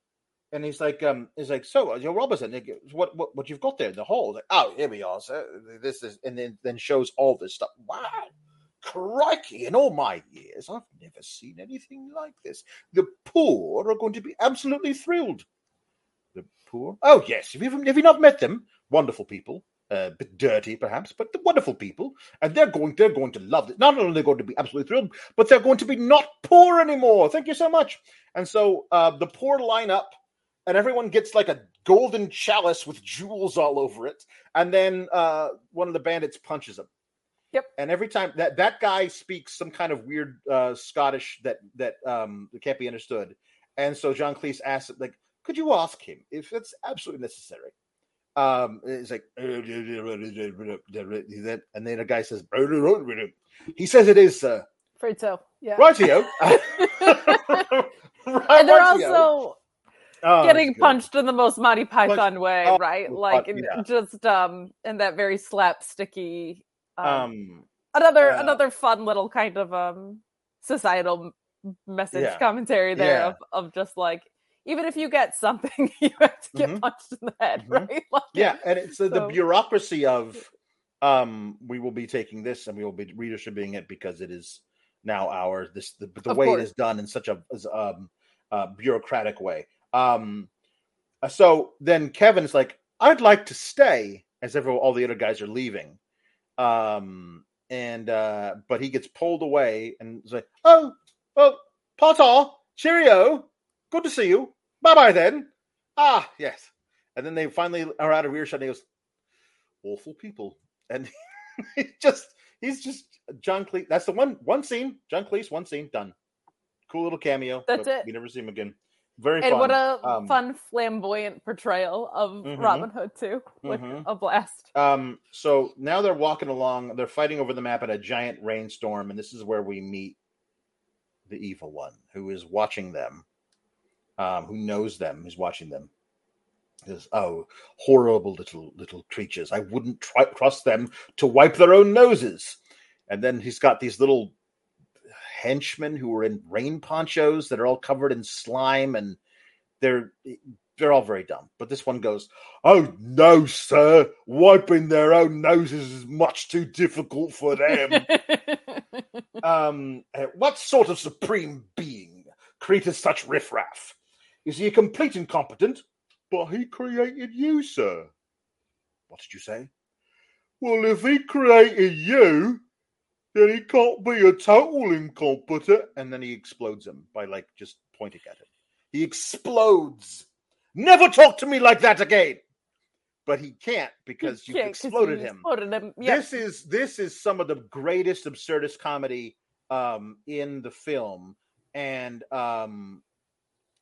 [SPEAKER 2] and he's like, um, he's like, so uh, Robertson. He goes, What, what, what you've got there in the hall? Like, oh, here we are, sir. This is, and then then shows all this stuff. Wow, crikey! In all my years, I've never seen anything like this. The poor are going to be absolutely thrilled. The poor? Oh yes. Have you, have you not met them? Wonderful people. Uh, a bit dirty, perhaps, but the wonderful people, and they're going they're going to love it. Not only are they going to be absolutely thrilled, but they're going to be not poor anymore. Thank you so much. And so uh, the poor line up and everyone gets like a golden chalice with jewels all over it and then uh one of the bandits punches him
[SPEAKER 1] Yep.
[SPEAKER 2] and every time that that guy speaks some kind of weird uh scottish that that um can't be understood and so john cleese asks like could you ask him if it's absolutely necessary um it's like and then a guy says he says it is sir
[SPEAKER 1] Afraid so. Yeah.
[SPEAKER 2] rightio
[SPEAKER 1] And they're
[SPEAKER 2] Rightio.
[SPEAKER 1] also
[SPEAKER 2] Oh,
[SPEAKER 1] getting punched in the most Monty Python way,
[SPEAKER 2] oh,
[SPEAKER 1] right? Like
[SPEAKER 2] yeah.
[SPEAKER 1] just um in that very slapsticky um,
[SPEAKER 2] um
[SPEAKER 1] another
[SPEAKER 2] uh,
[SPEAKER 1] another fun little kind of um societal message
[SPEAKER 2] Yeah.
[SPEAKER 1] commentary there
[SPEAKER 2] Yeah.
[SPEAKER 1] of, of just like even if you get something you have to get
[SPEAKER 2] Mhm.
[SPEAKER 1] punched in the head
[SPEAKER 2] Mhm.
[SPEAKER 1] right like,
[SPEAKER 2] yeah and it's uh, the bureaucracy of um we will be taking this and we will be redistributing it because it is now ours this the, the
[SPEAKER 1] Of
[SPEAKER 2] way
[SPEAKER 1] course.
[SPEAKER 2] it is done in such a um uh, bureaucratic way um uh, so then Kevin is like i'd like to stay as everyone all the other guys are leaving um and uh but he gets pulled away and is like oh oh potter cheerio good to see you. Bye bye then. Ah yes. And then they finally are out of earshot and he goes awful people. And he just he's just john cleese that's the one one scene. John cleese one scene done. Cool little cameo.
[SPEAKER 1] That's it.
[SPEAKER 2] we never see him again. Very
[SPEAKER 1] and
[SPEAKER 2] fun.
[SPEAKER 1] what a
[SPEAKER 2] Um,
[SPEAKER 1] fun flamboyant portrayal of
[SPEAKER 2] Mhm.
[SPEAKER 1] robin hood too with
[SPEAKER 2] Mhm.
[SPEAKER 1] a blast.
[SPEAKER 2] Um, so now they're walking along, they're fighting over the map in a giant rainstorm, and this is where we meet the evil one who is watching them, um, who knows them, who's watching them. Says, oh, horrible little little creatures! I wouldn't try, trust them to wipe their own noses. And then he's got these little henchmen who are in rain ponchos that are all covered in slime, and they're they're all very dumb. But this one goes, Oh no, sir. Wiping their own noses is much too difficult for them. um, uh, what sort of supreme being created such riffraff? Is he a complete incompetent? But he created you, sir. What did you say? Well, if he created you, then he can't be a total incompetent. And then he explodes him by like just pointing at him. He explodes. Never talk to me like that again. But he can't because you
[SPEAKER 1] Yeah, 'cause
[SPEAKER 2] exploded him.
[SPEAKER 1] exploded him Yep.
[SPEAKER 2] This is this is some of the greatest absurdist comedy um, in the film, and um,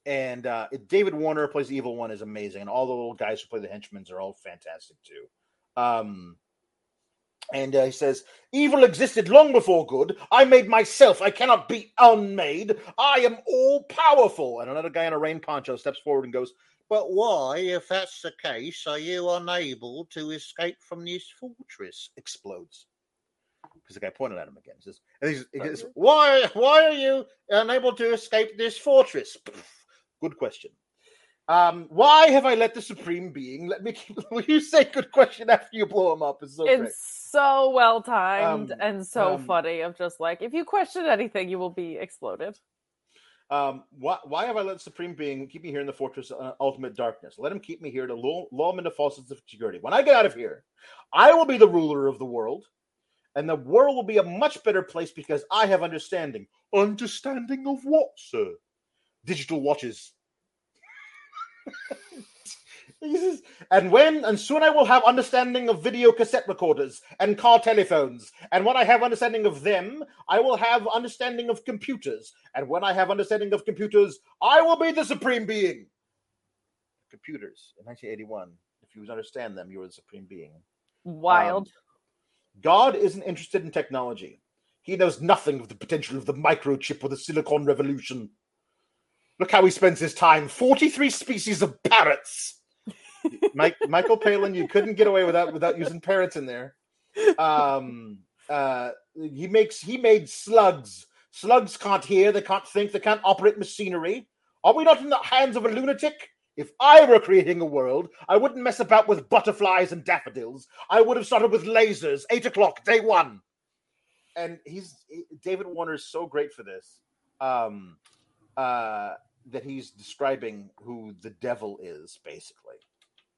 [SPEAKER 2] and uh, David Warner plays the evil one is amazing, and all the little guys who play the henchmen are all fantastic too. Um, and uh, he says, "Evil existed long before good. I made myself. I cannot be unmade. I am all powerful." And another guy in a rain poncho steps forward and goes, But why, if that's the case, are you unable to escape from this fortress? Explodes. Because the guy pointed at him again. He says, and he goes, why, why are you unable to escape this fortress? Good question. Um, why have I let the supreme being let me? Keep, will you say good question after you blow him up? It's so
[SPEAKER 1] it's
[SPEAKER 2] great.
[SPEAKER 1] so well timed
[SPEAKER 2] Um,
[SPEAKER 1] and so
[SPEAKER 2] um,
[SPEAKER 1] funny. Of just like, if you question anything, you will be exploded.
[SPEAKER 2] Um, why, why have I let the supreme being keep me here in the fortress of ultimate darkness? Let him keep me here to lull, lull him into false sense of security. When I get out of here, I will be the ruler of the world, and the world will be a much better place because I have understanding. Understanding of what, sir? Digital watches. Says, and when and soon I will have understanding of video cassette recorders and car telephones. And when I have understanding of them, I will have understanding of computers. And when I have understanding of computers, I will be the supreme being. Computers in 1981. If you understand them, you are the supreme being.
[SPEAKER 1] Wild.
[SPEAKER 2] Um, God isn't interested in technology. He knows nothing of the potential of the microchip or the silicon revolution. Look how he spends his time 43 species of parrots. Mike, Michael Palin, you couldn't get away without without using parrots in there. Um, uh, he makes he made slugs. Slugs can't hear, they can't think, they can't operate machinery. Are we not in the hands of a lunatic? If I were creating a world, I wouldn't mess about with butterflies and daffodils. I would have started with lasers. Eight o'clock, day one. And he's David Warner's so great for this. Um, uh, that he's describing who the devil is, basically.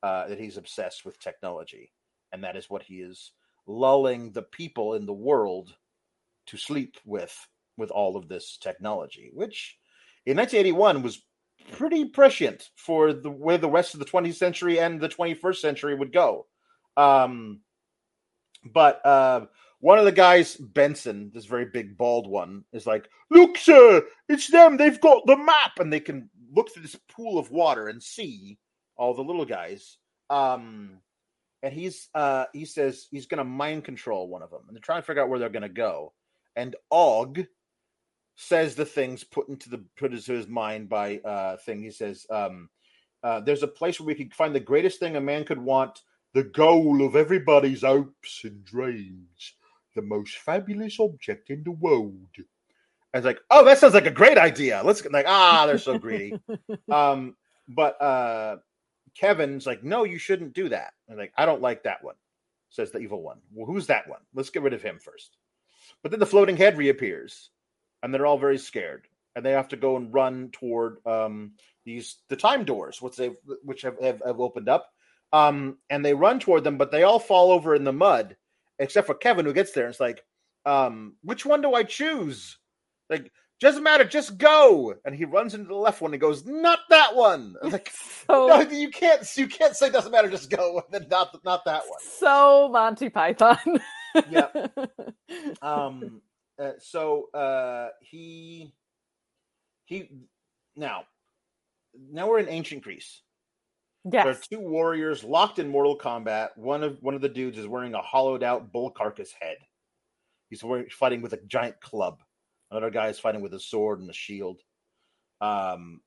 [SPEAKER 2] Uh, that he's obsessed with technology, and that is what he is lulling the people in the world to sleep with, with all of this technology, which in 1981 was pretty prescient for the way the rest of the 20th century and the 21st century would go. Um, but uh, one of the guys, Benson, this very big bald one, is like, "Look, sir, it's them. They've got the map, and they can look through this pool of water and see all the little guys." Um, and he's uh, he says he's going to mind control one of them, and they're trying to figure out where they're going to go. And Og says the things put into the put into his mind by uh, thing. He says, um, uh, "There's a place where we can find the greatest thing a man could want." The goal of everybody's hopes and dreams the most fabulous object in the world. I was like, oh, that sounds like a great idea. Let's get like, ah, they're so greedy. um, but uh Kevin's like, no, you shouldn't do that. And like, I don't like that one, says the evil one. Well, who's that one? Let's get rid of him first. But then the floating head reappears, and they're all very scared. And they have to go and run toward um these the time doors, which they which have, have, have opened up. Um, and they run toward them, but they all fall over in the mud except for Kevin, who gets there and it's like, um, which one do I choose? Like, doesn't matter, just go. And he runs into the left one and goes, not that one. I'm like,
[SPEAKER 1] so
[SPEAKER 2] no, you can't, you can't say doesn't matter, just go. And Then not, not that one.
[SPEAKER 1] so Monty Python.
[SPEAKER 2] Yeah. Um, uh, so uh, he, he, now, now we're in ancient Greece. There are two warriors locked in mortal combat. One of one of the dudes is wearing a hollowed out bull carcass head. He's wearing, fighting with a giant club. Another guy is fighting with a sword and a shield. Um,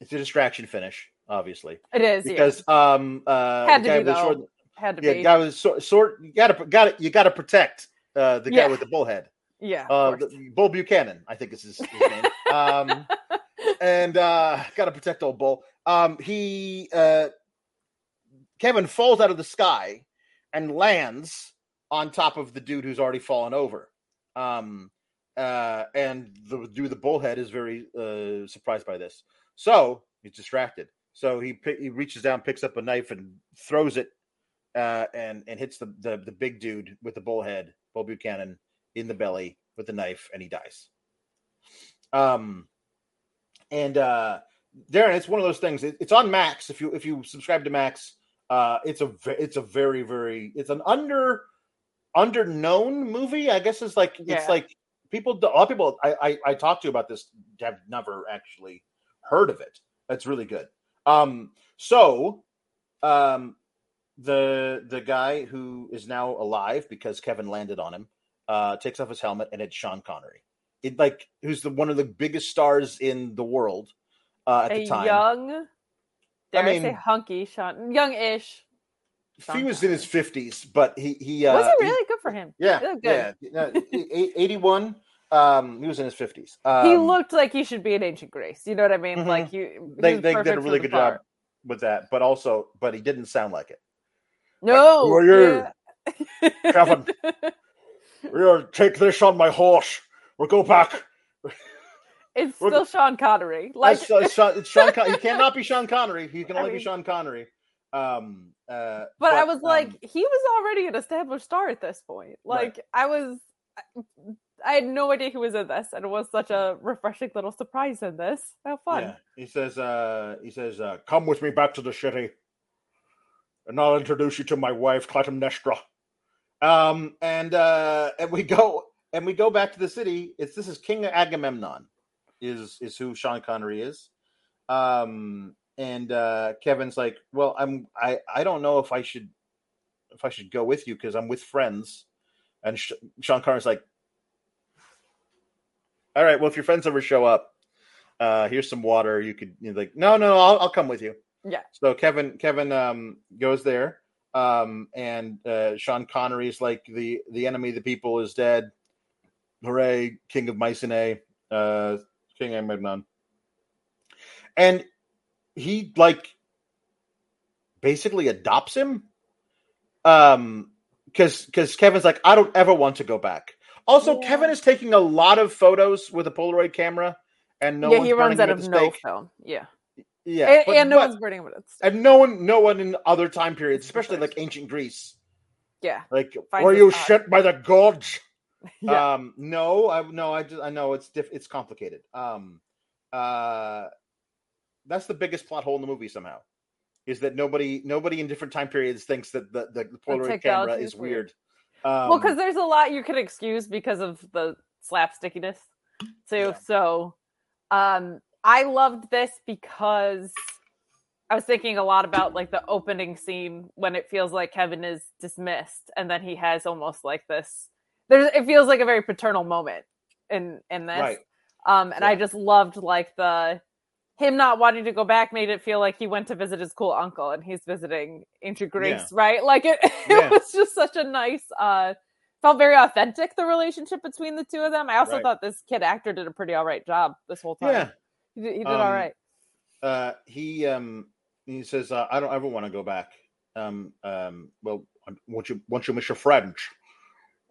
[SPEAKER 2] it's a distraction finish, obviously,
[SPEAKER 1] It is
[SPEAKER 2] because um, uh,
[SPEAKER 1] Had to
[SPEAKER 2] guy
[SPEAKER 1] be,
[SPEAKER 2] with the sword.
[SPEAKER 1] Had to
[SPEAKER 2] yeah,
[SPEAKER 1] be.
[SPEAKER 2] guy with sword, sword you gotta got to you gotta protect uh, the guy
[SPEAKER 1] Yeah.
[SPEAKER 2] with the bull head.
[SPEAKER 1] yeah.
[SPEAKER 2] Uh, the- Bull Buchanan, I think is his, his name. Um, and uh gotta protect old bull um he uh kevin falls out of the sky and lands on top of the dude who's already fallen over. Um uh and the dude the bullhead is very uh surprised by this. So he's distracted. So he he reaches down picks up a knife and throws it uh and and hits the the, the big dude with the bullhead bull buchanan in the belly with the knife and he dies. Um and uh Darren, it's one of those things. It, it's on Max. If you if you subscribe to Max, uh, it's a it's a very very it's an under under known movie. I guess it's like
[SPEAKER 1] Yeah.
[SPEAKER 2] it's like people a lot of people I, I I talked to about this have never actually heard of it. That's really good. Um, so um, the the guy who is now alive because Kevin landed on him uh, takes off his helmet and it's Sean Connery. It like who's the one of the biggest stars in the world uh, at
[SPEAKER 1] a
[SPEAKER 2] the time.
[SPEAKER 1] young dare I,
[SPEAKER 2] mean-
[SPEAKER 1] say hunky Sean, young-ish. Sean
[SPEAKER 2] he was in his fifties, but he he uh,
[SPEAKER 1] was
[SPEAKER 2] he-
[SPEAKER 1] he really good for him?
[SPEAKER 2] yeah
[SPEAKER 1] He good.
[SPEAKER 2] yeah e- eighty one. Um, he was in his fifties. Um,
[SPEAKER 1] he looked like he should be in Ancient Greece. You know what I mean?
[SPEAKER 2] Mhm.
[SPEAKER 1] Like you, he
[SPEAKER 2] They they did a really good
[SPEAKER 1] part.
[SPEAKER 2] job with that, but also, but he didn't sound like it.
[SPEAKER 1] No,
[SPEAKER 2] Who are you?
[SPEAKER 1] yeah.
[SPEAKER 2] Kevin. We'll take this on my horse. We'll go back.
[SPEAKER 1] It's
[SPEAKER 2] We're-
[SPEAKER 1] still Sean Connery. Like
[SPEAKER 2] It's, uh, Sean, Sean Con- he cannot be Sean Connery. He can
[SPEAKER 1] I
[SPEAKER 2] only
[SPEAKER 1] mean-
[SPEAKER 2] be Sean Connery. Um, uh,
[SPEAKER 1] but, I was like,
[SPEAKER 2] um,
[SPEAKER 1] he was already an established star at this point.
[SPEAKER 2] Right.
[SPEAKER 1] Like I was, I had no idea he was in this, and it was such a refreshing little surprise in this. How fun!
[SPEAKER 2] Yeah, he says. Uh, he says, uh, "Come with me back to the city, and I'll introduce you to my wife, Clytemnestra." Um, and uh, and we go and we go back to the city. It's this is King Agamemnon, is is who Sean Connery is. Um, and uh, Kevin's like, "Well, I'm I I don't know if I should if I should go with you because I'm with friends." And Sh- Sean Connery's like, "All right, well, if your friends ever show up." uh here's some water you could you know, like no no I'll, I'll come with you
[SPEAKER 1] Yeah.
[SPEAKER 2] so kevin kevin um goes there um and uh sean connery's like the the enemy of the people is dead hooray king of mycenae uh king agamemnon and he like basically adopts him um because because kevin's like i don't ever want to go back. Also
[SPEAKER 1] Yeah.
[SPEAKER 2] kevin is taking a lot of photos with a polaroid camera and no
[SPEAKER 1] yeah, he runs out of no film. Yeah,
[SPEAKER 2] Yeah,
[SPEAKER 1] and,
[SPEAKER 2] but-
[SPEAKER 1] and no
[SPEAKER 2] but-
[SPEAKER 1] one's burning him at
[SPEAKER 2] and no one, no one in other time periods, especially like ancient Greece,
[SPEAKER 1] Yeah,
[SPEAKER 2] like
[SPEAKER 1] Finds
[SPEAKER 2] were you shit by the gods?
[SPEAKER 1] Yeah.
[SPEAKER 2] Um, no, I no, I just I know it's diff, it's complicated. Um, uh, that's the biggest plot hole in the movie somehow, is that nobody nobody in different time periods thinks that the the, the Polaroid camera is
[SPEAKER 1] weird.
[SPEAKER 2] weird. Um,
[SPEAKER 1] well, because there's a lot you could excuse because of the slapstickiness too.
[SPEAKER 2] Yeah.
[SPEAKER 1] So, um, I loved this because I was thinking a lot about like the opening scene when it feels like Kevin is dismissed, and then he has almost like this. There's it feels like a very paternal moment in in this.
[SPEAKER 2] right,
[SPEAKER 1] Um, and I just loved like the him not wanting to go back made it feel like he went to visit his cool uncle and he's visiting ancient Greece, right? Like it, it
[SPEAKER 2] Yeah.
[SPEAKER 1] was just such a nice uh felt very authentic the relationship between the two of them. I also
[SPEAKER 2] Right.
[SPEAKER 1] thought this kid actor did a pretty all right job this whole time.
[SPEAKER 2] yeah.
[SPEAKER 1] He did, he did
[SPEAKER 2] Um,
[SPEAKER 1] all right.
[SPEAKER 2] uh, he um he says uh, I don't ever want to go back. Um um well won't you won't you miss your friends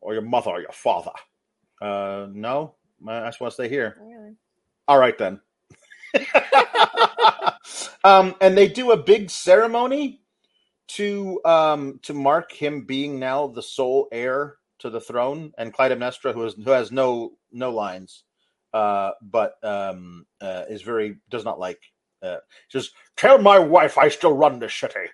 [SPEAKER 2] or your mother or your father? Uh no, I just want to stay here.
[SPEAKER 1] Really.
[SPEAKER 2] All right then. um and they do a big ceremony to um to mark him being now the sole heir to the throne and Clytemnestra who has who has no no lines uh but um uh is very does not like uh says tell my wife I still run the city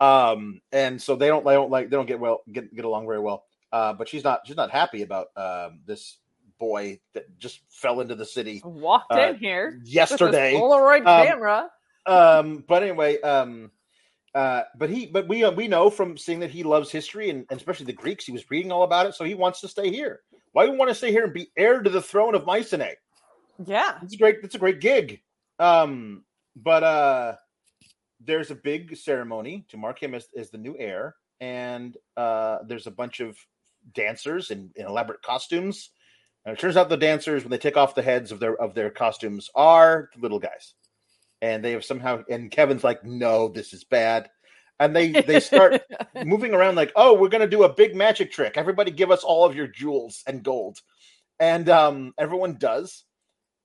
[SPEAKER 2] um and so they don't they don't like they don't get well get get along very well uh but she's not she's not happy about um this boy that just fell into the city
[SPEAKER 1] Walked
[SPEAKER 2] uh,
[SPEAKER 1] in here
[SPEAKER 2] yesterday
[SPEAKER 1] Polaroid
[SPEAKER 2] Um,
[SPEAKER 1] camera.
[SPEAKER 2] um but anyway um uh but he but we we know from seeing that he loves history and, and especially the greeks he was reading all about it so he wants to stay here why do you want to stay here and be heir to the throne of mycenae
[SPEAKER 1] Yeah.
[SPEAKER 2] it's a great it's a great gig um but uh there's a big ceremony to mark him as, as the new heir and uh there's a bunch of dancers in, in elaborate costumes and it turns out the dancers when they take off the heads of their of their costumes are the little guys and they have somehow and kevin's like no this is bad and they they start moving around like, oh, we're gonna do a big magic trick. Everybody give us all of your jewels and gold. And um everyone does.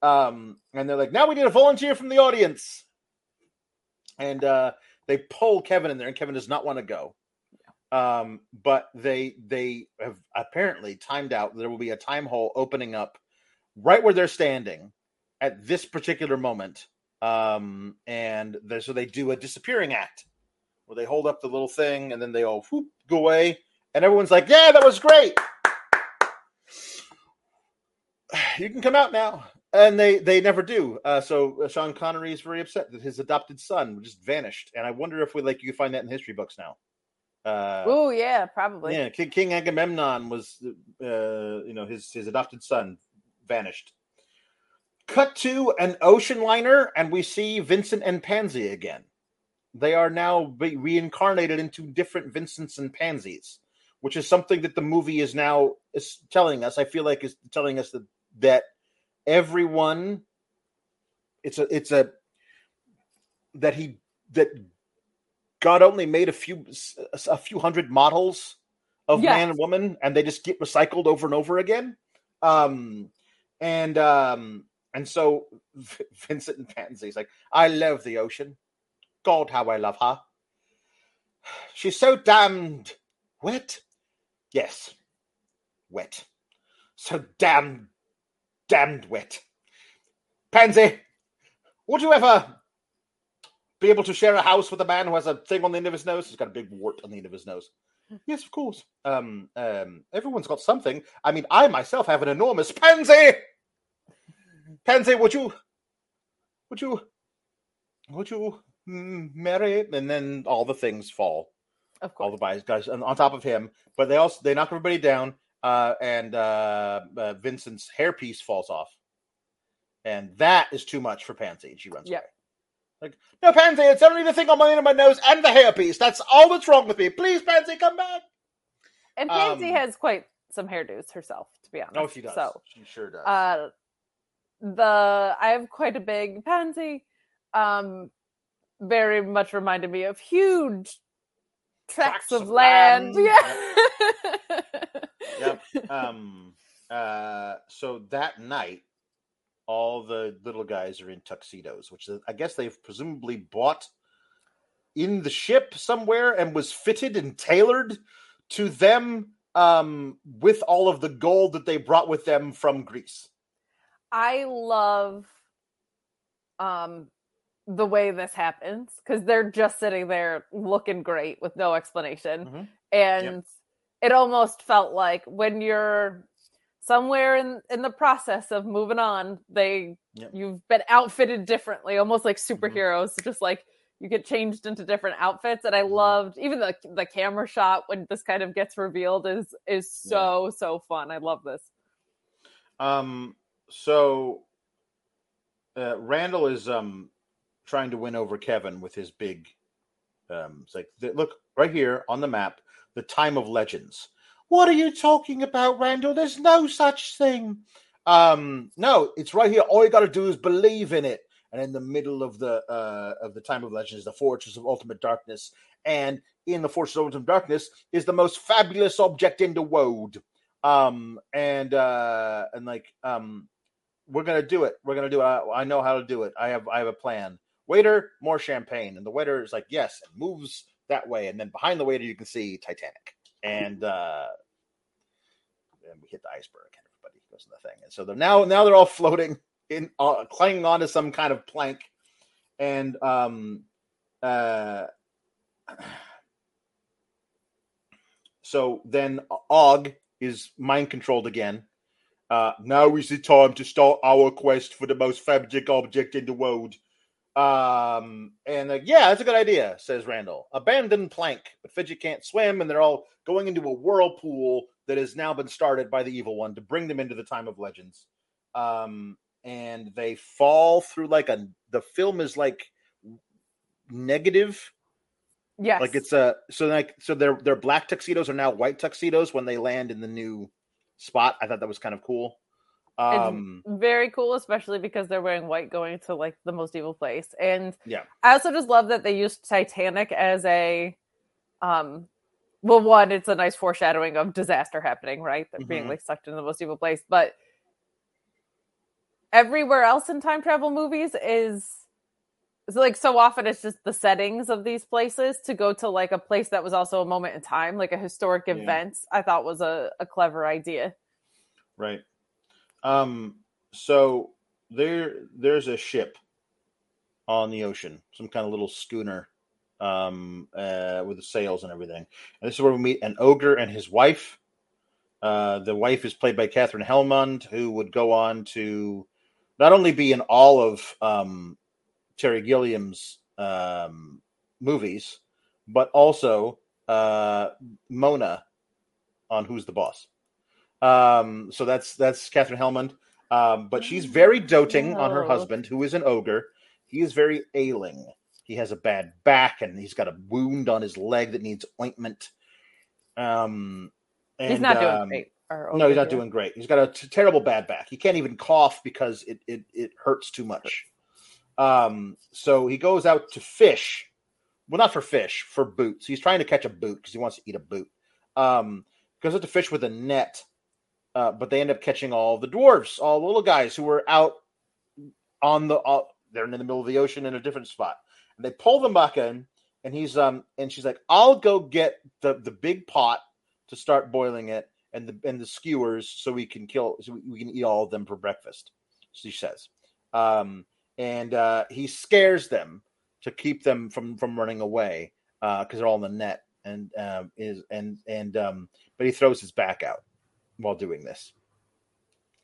[SPEAKER 2] Um and they're like, now we need a volunteer from the audience. And uh they pull Kevin in there, and Kevin does not want to go. Um, but they they have apparently timed out there will be a time hole opening up right where they're standing at this particular moment. Um, and so they do a disappearing act where they hold up the little thing and then they all whoop, go away, and everyone's like, "Yeah, that was great. You can come out now." And they they never do. Uh, so uh, Sean Connery is very upset that his adopted son just vanished, and I wonder if we like you find that in history books now. Uh,
[SPEAKER 1] Oh yeah, probably.
[SPEAKER 2] yeah, King, King Agamemnon was, uh, you know, his his adopted son vanished. Cut to an ocean liner, and we see Vincent and Pansy again. they are now reincarnated into different Vincents and Pansies, which is something that the movie is now is telling us. I feel like is telling us that that everyone it's a it's a that he that God only made a few a few hundred models of
[SPEAKER 1] Yes.
[SPEAKER 2] man and woman, and they just get recycled over and over again. Um, and um, and so V- Vincent and Pansy's like, I love the ocean. God, how I love her. She's so damned wet. Yes, wet. So damn, damned wet. Pansy, would you ever be able to share a house with a man who has a thing on the end of his nose? He's got a big wart on the end of his nose. Yes, of course. Um, um, everyone's got something. I mean, I myself have an enormous pansy. Pansy, would you, would you, would you marry? And then all the things fall
[SPEAKER 1] Of course, all
[SPEAKER 2] the guys guys on, on top of him. But they also they knock everybody down, uh, and uh, uh, Vincent's hairpiece falls off, and that is too much for Pansy. And she runs
[SPEAKER 1] Yeah.
[SPEAKER 2] away. Like, no, Pansy, it's only the thing on my my nose and the hairpiece. That's all that's wrong with me. Please, Pansy, come back.
[SPEAKER 1] And Pansy
[SPEAKER 2] Um,
[SPEAKER 1] has quite some hairdos herself, to be honest.
[SPEAKER 2] Oh, she does.
[SPEAKER 1] So
[SPEAKER 2] she sure does.
[SPEAKER 1] uh the I have quite a big pansy. Um very much reminded me of huge tracts,
[SPEAKER 2] Tracts
[SPEAKER 1] of,
[SPEAKER 2] of
[SPEAKER 1] land.
[SPEAKER 2] land.
[SPEAKER 1] Yeah.
[SPEAKER 2] yep. Um. Uh. So that night, all the little guys are in tuxedos, which I guess they've presumably bought in the ship somewhere and was fitted and tailored to them um with all of the gold that they brought with them from Greece.
[SPEAKER 1] I love um the way this happens because they're just sitting there looking great with no explanation.
[SPEAKER 2] Mhm.
[SPEAKER 1] And it almost felt like when you're somewhere in in the process of moving on, they
[SPEAKER 2] Yep.
[SPEAKER 1] you've been outfitted differently, almost like
[SPEAKER 2] Mhm.
[SPEAKER 1] superheroes, just like you get changed into different outfits. And I
[SPEAKER 2] Mhm.
[SPEAKER 1] loved even the the camera shot when this kind of gets revealed is is so so fun. I love this.
[SPEAKER 2] Um so uh, Randall is um trying to win over Kevin with his big um it's like look right here on the map the time of legends. What are you talking about Randall? There's no such thing. Um no, it's right here. All you got to do is believe in it. And in the middle of the uh of the time of legends the fortress of ultimate darkness. And in the fortress of ultimate darkness is the most fabulous object in the world. Um and uh and like um we're gonna do it. We're gonna do it. I, I know how to do it. I have i have a plan. Waiter more champagne. And the waiter is like yes and moves that way. And then behind the waiter you can see titanic and uh and we hit the iceberg and everybody goes in the thing and so they're now now they're all floating in uh, clinging onto some kind of plank and um uh so then Og is mind controlled again. Uh, now is the time to start our quest for the most fabric object in the world. Um, and uh, yeah, that's a good idea, says Randall. Abandoned plank, but Fidget can't swim, and they're all going into a whirlpool that has now been started by the evil one to bring them into the time of legends. Um, and they fall through like a. The film is like negative
[SPEAKER 1] Yes.
[SPEAKER 2] like it's a so like so their their black tuxedos are now white tuxedos when they land in the new spot. I thought that was kind of cool. Um
[SPEAKER 1] very cool, especially because they're wearing white going to like the most evil place. And
[SPEAKER 2] Yeah.
[SPEAKER 1] I also just love that they used Titanic as a um well one, it's a nice foreshadowing of disaster happening, right? They're being
[SPEAKER 2] Mhm.
[SPEAKER 1] like sucked into the most evil place. But everywhere else in time travel movies is it's like so often it's just the settings of these places to go to like a place that was also a moment in time, like a historic
[SPEAKER 2] Yeah.
[SPEAKER 1] event, I thought was a, a clever idea.
[SPEAKER 2] right. Um so there there's a ship on the ocean, some kind of little schooner um uh with the sails and everything. And this is where we meet an ogre and his wife. Uh the wife is played by Katherine Helmond, who would go on to not only be in all of um Terry Gilliam's um, movies, but also uh, Mona on Who's the Boss. Um, so that's that's Katherine Helmond. Um, but she's very doting on her
[SPEAKER 1] Oh.
[SPEAKER 2] husband, who is an ogre. He is very ailing. He has a bad back and he's got a wound on his leg that needs ointment. Um, and,
[SPEAKER 1] He's not doing
[SPEAKER 2] um,
[SPEAKER 1] great.
[SPEAKER 2] No, he's not doing great. He's got a t- terrible bad back. He can't even cough because it it, it hurts too much. Um, so he goes out to fish. Well, not for fish, for boots. He's trying to catch a boot because he wants to eat a boot. Um, goes out to fish with a net, uh, but they end up catching all the dwarves, all the little guys who were out on the. Uh, they're in the middle of the ocean in a different spot, and they pull them back in. And he's um, and she's like, "I'll go get the the big pot to start boiling it, and the and the skewers so we can kill so we, we can eat all of them for breakfast." She says, um, and uh, he scares them to keep them from from running away because they're all in the net and um, is and and um, but he throws his back out while doing this.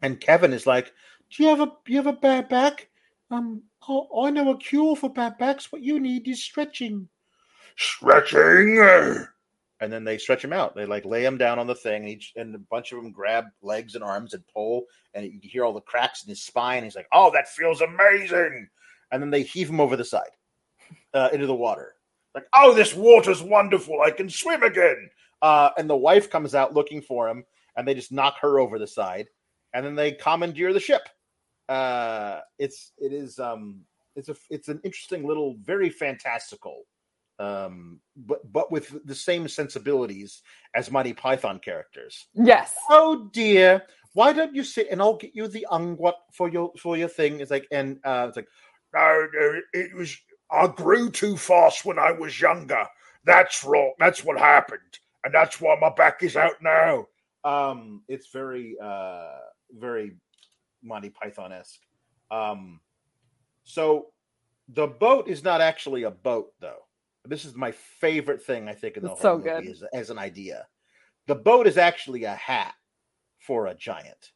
[SPEAKER 2] And Kevin is like, "Do you have a you have a bad back? Um, oh, I know a cure for bad backs. What you need is stretching." Stretching. And then they stretch him out. They like lay him down on the thing, and each and a bunch of them grab legs and arms and pull, and you can hear all the cracks in his spine. He's like, "Oh, that feels amazing!" And then they heave him over the side uh, into the water. Like, "Oh, this water's wonderful! I can swim again!" Uh, and the wife comes out looking for him, and they just knock her over the side, and then they commandeer the ship. Uh, it's it is um it's a it's an interesting little very fantastical um but but with the same sensibilities as Monty Python characters.
[SPEAKER 1] Yes.
[SPEAKER 2] Oh dear, why don't you sit and I'll get you the ungwat for your for your thing? It's like and uh it's like no, no, it was I grew too fast when I was younger. That's wrong. That's what happened, and that's why my back is out now. Um, it's very uh very Monty Python esque. Um, so the boat is not actually a boat, though. This is my favorite thing I think in the
[SPEAKER 1] It's
[SPEAKER 2] whole
[SPEAKER 1] so
[SPEAKER 2] movie. Is, as an idea. The boat is actually a hat for a giant,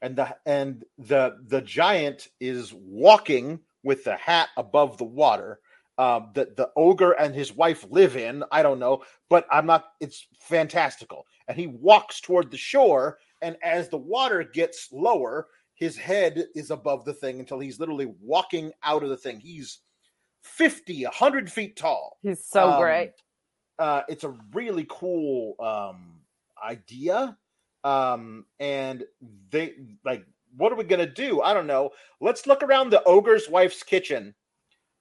[SPEAKER 2] and the and the the giant is walking with the hat above the water. Um, that the ogre and his wife live in. I don't know, but I'm not. It's fantastical, and he walks toward the shore, and as the water gets lower, his head is above the thing until he's literally walking out of the thing. He's 50, 100 feet tall.
[SPEAKER 1] He's so
[SPEAKER 2] Um,
[SPEAKER 1] great.
[SPEAKER 2] Uh, it's a really cool um, idea. Um, and they like, what are we going to do? I don't know. Let's look around the ogre's wife's kitchen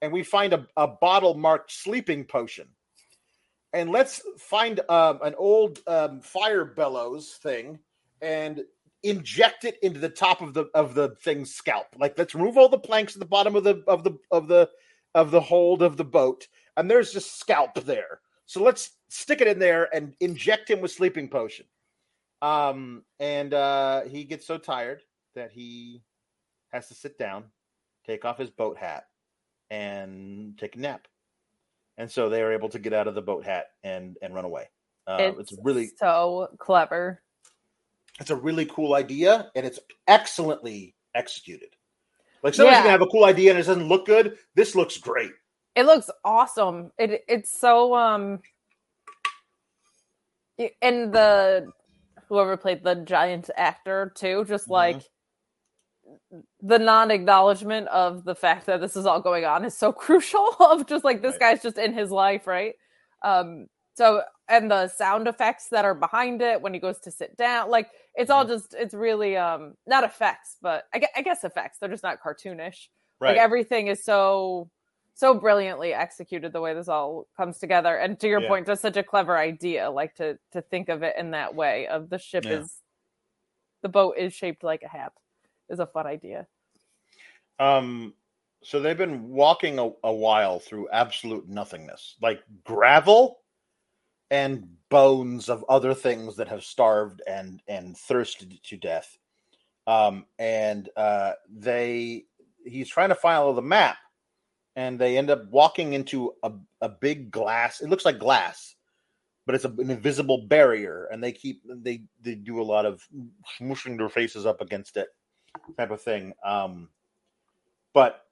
[SPEAKER 2] and we find a, a bottle marked sleeping potion. And let's find um, an old um, fire bellows thing and inject it into the top of the of the thing's scalp. Like let's remove all the planks at the bottom of the of the of the of the hold of the boat, and there's just scalp there. So let's stick it in there and inject him with sleeping potion. Um, and uh, he gets so tired that he has to sit down, take off his boat hat, and take a nap. And so they are able to get out of the boat hat and and run away. Uh, it's, really
[SPEAKER 1] so clever.
[SPEAKER 2] it's a really cool idea, and it's excellently executed. Like sometimes you
[SPEAKER 1] Yeah.
[SPEAKER 2] can have a cool idea and it doesn't look good. This looks great.
[SPEAKER 1] It looks awesome. It it's so um and the whoever played the giant actor too, just
[SPEAKER 2] Mhm.
[SPEAKER 1] like the non-acknowledgement of the fact that this is all going on is so crucial of just like this
[SPEAKER 2] Right.
[SPEAKER 1] guy's just in his life, right? Um so and the sound effects that are behind it when he goes to sit down, like it's all just it's really um not effects, but I guess, I guess effects. They're just not cartoonish
[SPEAKER 2] Right.
[SPEAKER 1] like everything is so so brilliantly executed the way this all comes together and to your
[SPEAKER 2] Yeah.
[SPEAKER 1] point just such a clever idea like to to think of it in that way of the ship
[SPEAKER 2] Yeah.
[SPEAKER 1] is the boat is shaped like a hat is a fun idea
[SPEAKER 2] Um, so they've been walking a, a while through absolute nothingness, like gravel and bones of other things that have starved and and thirsted to death. Um, and uh, they he's trying to follow the map, and they end up walking into a, a big glass. It looks like glass, but it's a, an invisible barrier, and they keep they they do a lot of smushing their faces up against it, type of thing. Um, but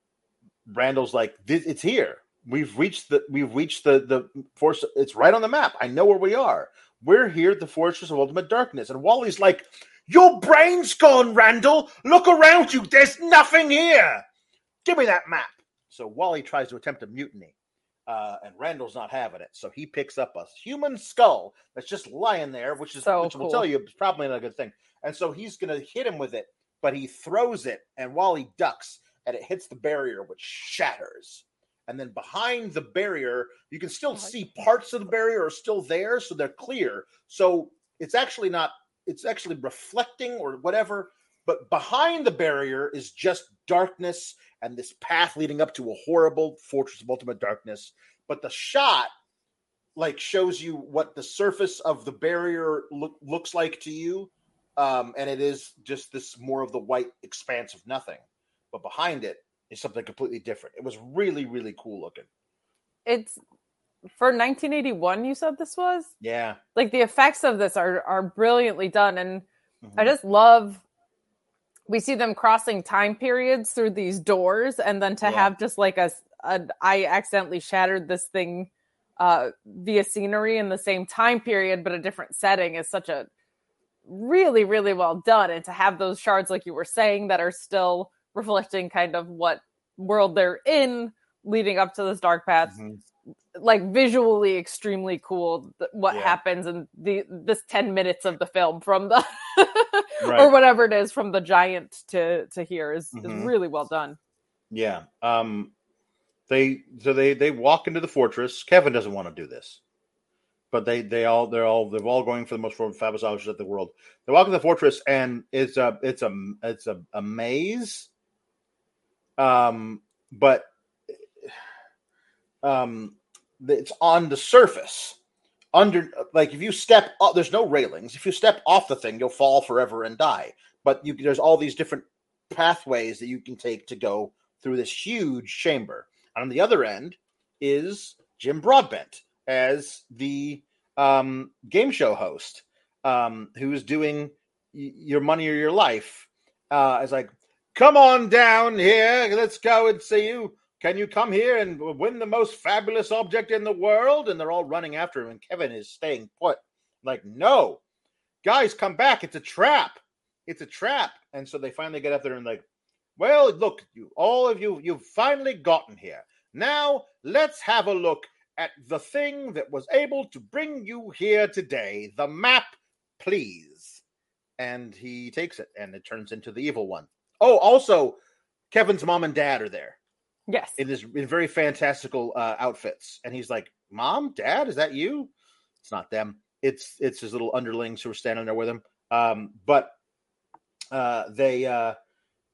[SPEAKER 2] Randall's like, "This- it's here. We've reached the we've reached the the force. It's right on the map. I know where we are. We're here at the Fortress of Ultimate Darkness. And Wally's like, Your brain's gone, Randall. Look around you. There's nothing here. Give me that map. So Wally tries to attempt a mutiny, uh, and Randall's not having it. So he picks up a human skull that's just lying there, which is
[SPEAKER 1] So
[SPEAKER 2] which will tell you it's probably not a good thing. And so he's going to hit him with it, but he throws it, and while he ducks, and it hits the barrier, which shatters. And then behind the barrier, you can still
[SPEAKER 1] Oh,
[SPEAKER 2] see parts of the barrier are still there, so they're clear. So it's actually not, it's actually reflecting or whatever. But behind the barrier is just darkness and this path leading up to a horrible fortress of ultimate darkness. But the shot like shows you what the surface of the barrier look, looks like to you. Um, and it is just this more of the white expanse of nothing. But behind it is something completely different. It was really, really cool looking.
[SPEAKER 1] It's for 1981. You said this was
[SPEAKER 2] Yeah.
[SPEAKER 1] like the effects of this are are brilliantly done, and I
[SPEAKER 2] Mhm.
[SPEAKER 1] just love. We see them crossing time periods through these doors, and then to
[SPEAKER 2] Yeah.
[SPEAKER 1] have just like a, a I accidentally shattered this thing uh, via scenery in the same time period, but a different setting is such a really, really well done. And to have those shards, like you were saying, that are still reflecting kind of what world they're in, leading up to this dark path,
[SPEAKER 2] Mhm.
[SPEAKER 1] like visually extremely cool. th- What
[SPEAKER 2] Yeah.
[SPEAKER 1] happens in the this ten minutes of the film from the or whatever it is from the giant to to here is is
[SPEAKER 2] Mhm.
[SPEAKER 1] really well done.
[SPEAKER 2] Yeah. Um they so they they walk into the fortress. Kevin doesn't want to do this. But they they all they're all they're all going for the most fabulous objects of the world. They walk in the fortress and it's a it's a it's a, a maze. Um but um it's on the surface. Under like if you step up there's no railings. If you step off the thing, you'll fall forever and die. But you there's all these different pathways that you can take to go through this huge chamber. And on the other end is Jim Broadbent as the um, game show host, um, who's doing y- your money or your life. Uh, it's like, come on down here, let's go and see you. Can you come here and win the most fabulous object in the world? And they're all running after him, and Kevin is staying put. Like, no, guys, come back! It's a trap. It's a trap. And so they finally get up there and like, well, look, you all of you, you've finally gotten here. Now let's have a look at the thing that was able to bring you here today. The map, please. And he takes it, and it turns into the evil one. Oh, also, Kevin's mom and dad are there
[SPEAKER 1] Yes.
[SPEAKER 2] in this in very fantastical uh, outfits, and he's like, "Mom, Dad, is that you?" It's not them. It's it's his little underlings who are standing there with him. Um, but uh, they uh,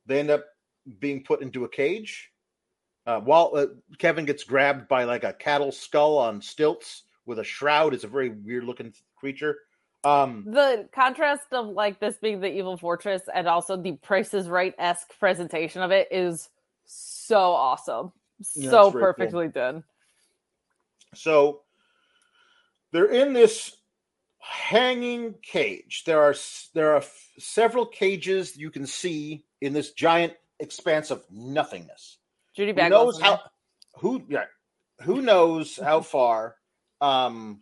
[SPEAKER 2] they end up being put into a cage. Uh, while uh, Kevin gets grabbed by like a cattle skull on stilts with a shroud, it's a very weird looking creature. Um,
[SPEAKER 1] the contrast of like this being the evil fortress and also the Price is Right esque presentation of it is so awesome,
[SPEAKER 2] Yeah,
[SPEAKER 1] so
[SPEAKER 2] very cool.
[SPEAKER 1] perfectly done.
[SPEAKER 2] So they're in this hanging cage. There are there are several cages you can see in this giant expanse of nothingness.
[SPEAKER 1] Judy
[SPEAKER 2] Who knows how who yeah, who knows how far um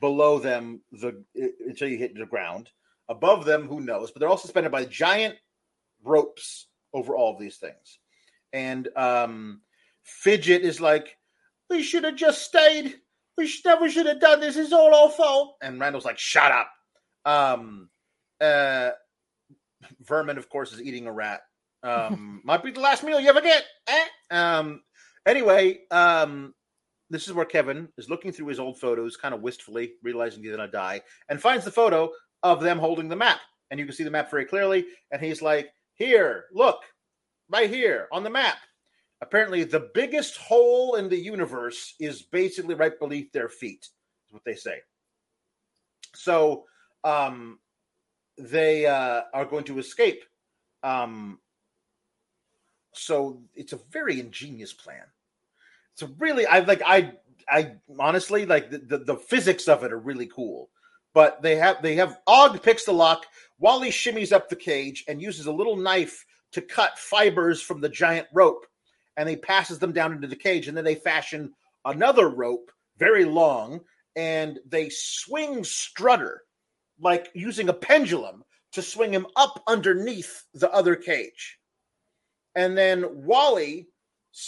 [SPEAKER 2] below them the until you hit the ground. Above them, who knows? But they're all suspended by giant ropes over all of these things. And um Fidget is like, we should have just stayed. We should, never should have done this. It's all our fault. And Randall's like, shut up. Um, uh, Vermin, of course, is eating a rat. Um, might be the last meal you ever get. Eh? Um, anyway, um, this is where Kevin is looking through his old photos, kind of wistfully, realizing he's to die, and finds the photo of them holding the map. And you can see the map very clearly. And he's like, here, look, right here on the map apparently the biggest hole in the universe is basically right beneath their feet is what they say so um they uh are going to escape um so it's a very ingenious plan. It's a really i like i i honestly like the, the, the physics of it are really cool. But they have they have og picks the lock wally shimmies up the cage and uses a little knife to cut fibers from the giant rope and he passes them down into the cage and then they fashion another rope very long and they swing strutter like using a pendulum to swing him up underneath the other cage and then wally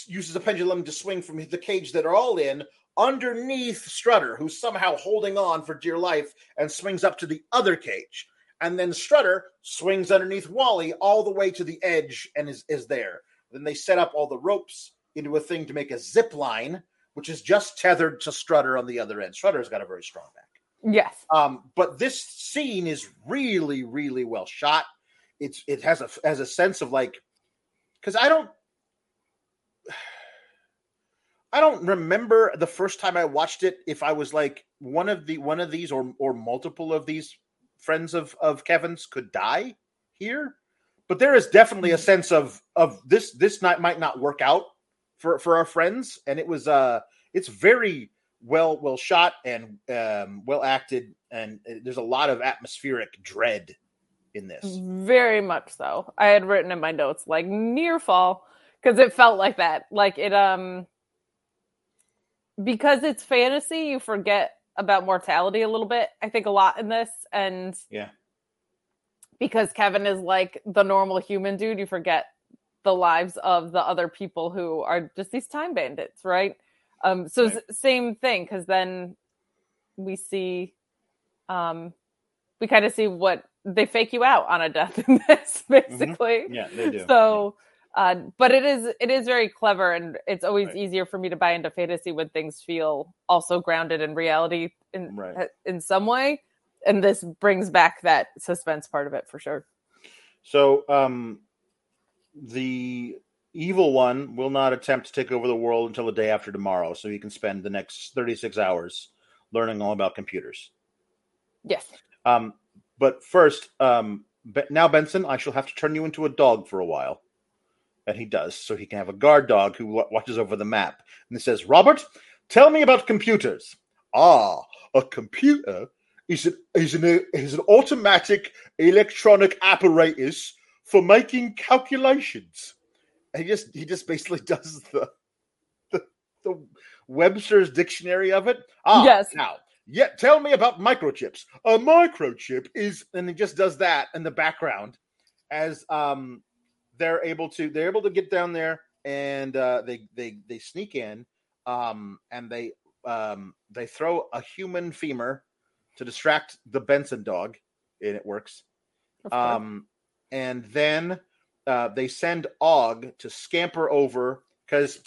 [SPEAKER 2] uses a pendulum to swing from the cage that are all in underneath Strutter, who's somehow holding on for dear life, and swings up to the other cage. And then Strutter swings underneath Wally all the way to the edge and is, is there. Then they set up all the ropes into a thing to make a zip line, which is just tethered to Strutter on the other end. Strutter's got a very strong back.
[SPEAKER 1] Yes.
[SPEAKER 2] Um, but this scene is really, really well shot. It's it has a has a sense of like because I don't I don't remember the first time I watched it if I was like one of the one of these or or multiple of these friends of of Kevin's could die here. But there is definitely a sense of of this this night might not work out for for our friends, and it was uh it's very well well shot and um, well acted, and uh, there's a lot of atmospheric dread in this.
[SPEAKER 1] Very much so. I had written in my notes like near fall because it felt like that. Like it um because it's fantasy, you forget about mortality a little bit. I think a lot in this and
[SPEAKER 2] Yeah.
[SPEAKER 1] Because Kevin is like the normal human dude, you forget the lives of the other people who are just these time bandits, right? Um so
[SPEAKER 2] Right.
[SPEAKER 1] same thing cuz then we see um we kind of see what they fake you out on a death in this basically
[SPEAKER 2] Yeah, they do.
[SPEAKER 1] so uh but it is it is very clever and it's always
[SPEAKER 2] Right.
[SPEAKER 1] easier for me to buy into fantasy when things feel also grounded in reality in
[SPEAKER 2] Right.
[SPEAKER 1] in some way and this brings back that suspense part of it for sure
[SPEAKER 2] So, um, the evil one will not attempt to take over the world until the day after tomorrow, so he can spend the next 36 hours learning all about computers.
[SPEAKER 1] yes
[SPEAKER 2] Um, but first, um, now Benson, I shall have to turn you into a dog for a while. And he does, so he can have a guard dog who wa- watches over the map. And it says, Robert, tell me about computers. Ah, a computer is an, is an, is an automatic electronic apparatus for making calculations. And he just he just basically does the the, the Webster's dictionary of it. Ah,
[SPEAKER 1] Yes.
[SPEAKER 2] now yeah, tell me about microchips. A microchip is, and it just does that in the background as um they're able to they're able to get down there and uh, they they they sneak in um and they um they throw a human femur to distract the Benson dog and it works. Um and then uh, they send Og to scamper over because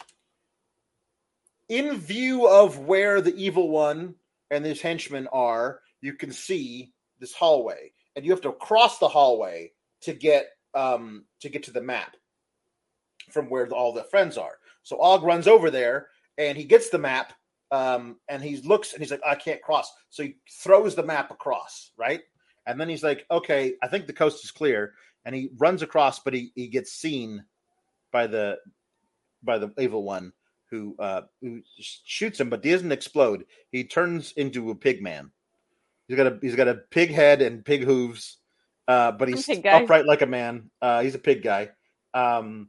[SPEAKER 2] in view of where the evil one and these henchmen are, you can see this hallway, and you have to cross the hallway to get um, to get to the map from where all the friends are. So Og runs over there, and he gets the map, um, and he looks, and he's like, "I can't cross." So he throws the map across, right? And then he's like, "Okay, I think the coast is clear," and he runs across, but he he gets seen by the by the evil one who uh who shoots him, but he doesn't explode. He turns into a pig man. He's got a he's got a pig head and pig hooves, uh, but he's upright like a man. Uh, he's a pig guy, um,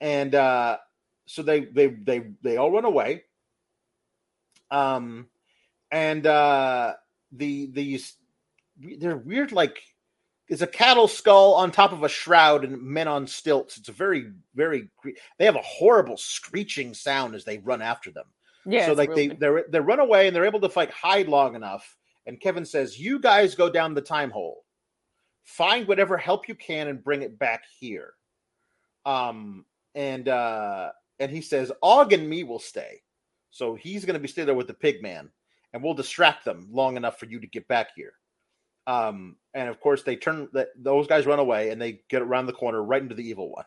[SPEAKER 2] and uh, so they they they they all run away. Um, and uh, the these they're weird like it's a cattle skull on top of a shroud and men on stilts. It's a very, very. They have a horrible screeching sound as they run after them.
[SPEAKER 1] yeah
[SPEAKER 2] so like
[SPEAKER 1] really-
[SPEAKER 2] they they they run away and they're able to like hide long enough. And Kevin says, "You guys go down the time hole, find whatever help you can, and bring it back here." Um and uh and he says, "Og and me will stay." So he's going to be stay there with the pig man, and we'll distract them long enough for you to get back here. Um, and of course, they turn that those guys run away and they get around the corner right into the evil one.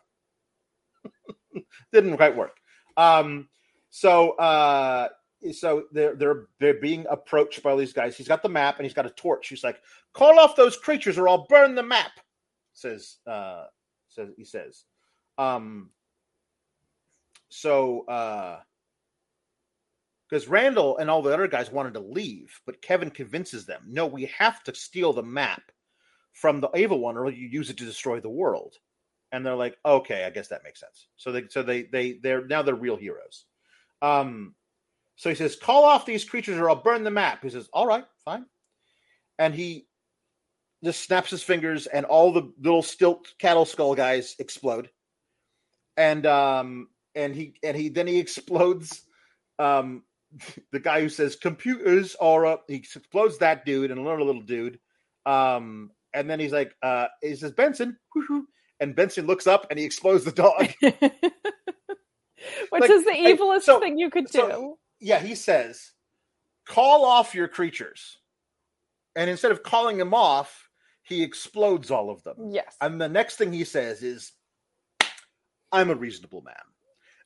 [SPEAKER 2] Didn't quite work. Um, so uh, so they're they're they're being approached by all these guys. He's got the map and he's got a torch. He's like, "Call off those creatures, or I'll burn the map." Says uh, says he says. Um, so uh, because Randall and all the other guys wanted to leave, but Kevin convinces them, no, we have to steal the map from the evil one, or you use it to destroy the world. And they're like, okay, I guess that makes sense. So they, so they, they, they're now they're real heroes. Um, so he says, call off these creatures, or I'll burn the map. He says, all right, fine. And he just snaps his fingers, and all the little stilt cattle skull guys explode. And um, and he and he then he explodes um the guy who says computers are up he explodes that dude and another little dude um and then he's like uh he says benson and benson looks up and he explodes the dog
[SPEAKER 1] Which
[SPEAKER 2] Like-
[SPEAKER 1] is the evilest
[SPEAKER 2] so-
[SPEAKER 1] thing you could do.
[SPEAKER 2] so- yeah he says call off your creatures and instead of calling them off he explodes all of them
[SPEAKER 1] yes.
[SPEAKER 2] and the next thing he says is i'm a reasonable man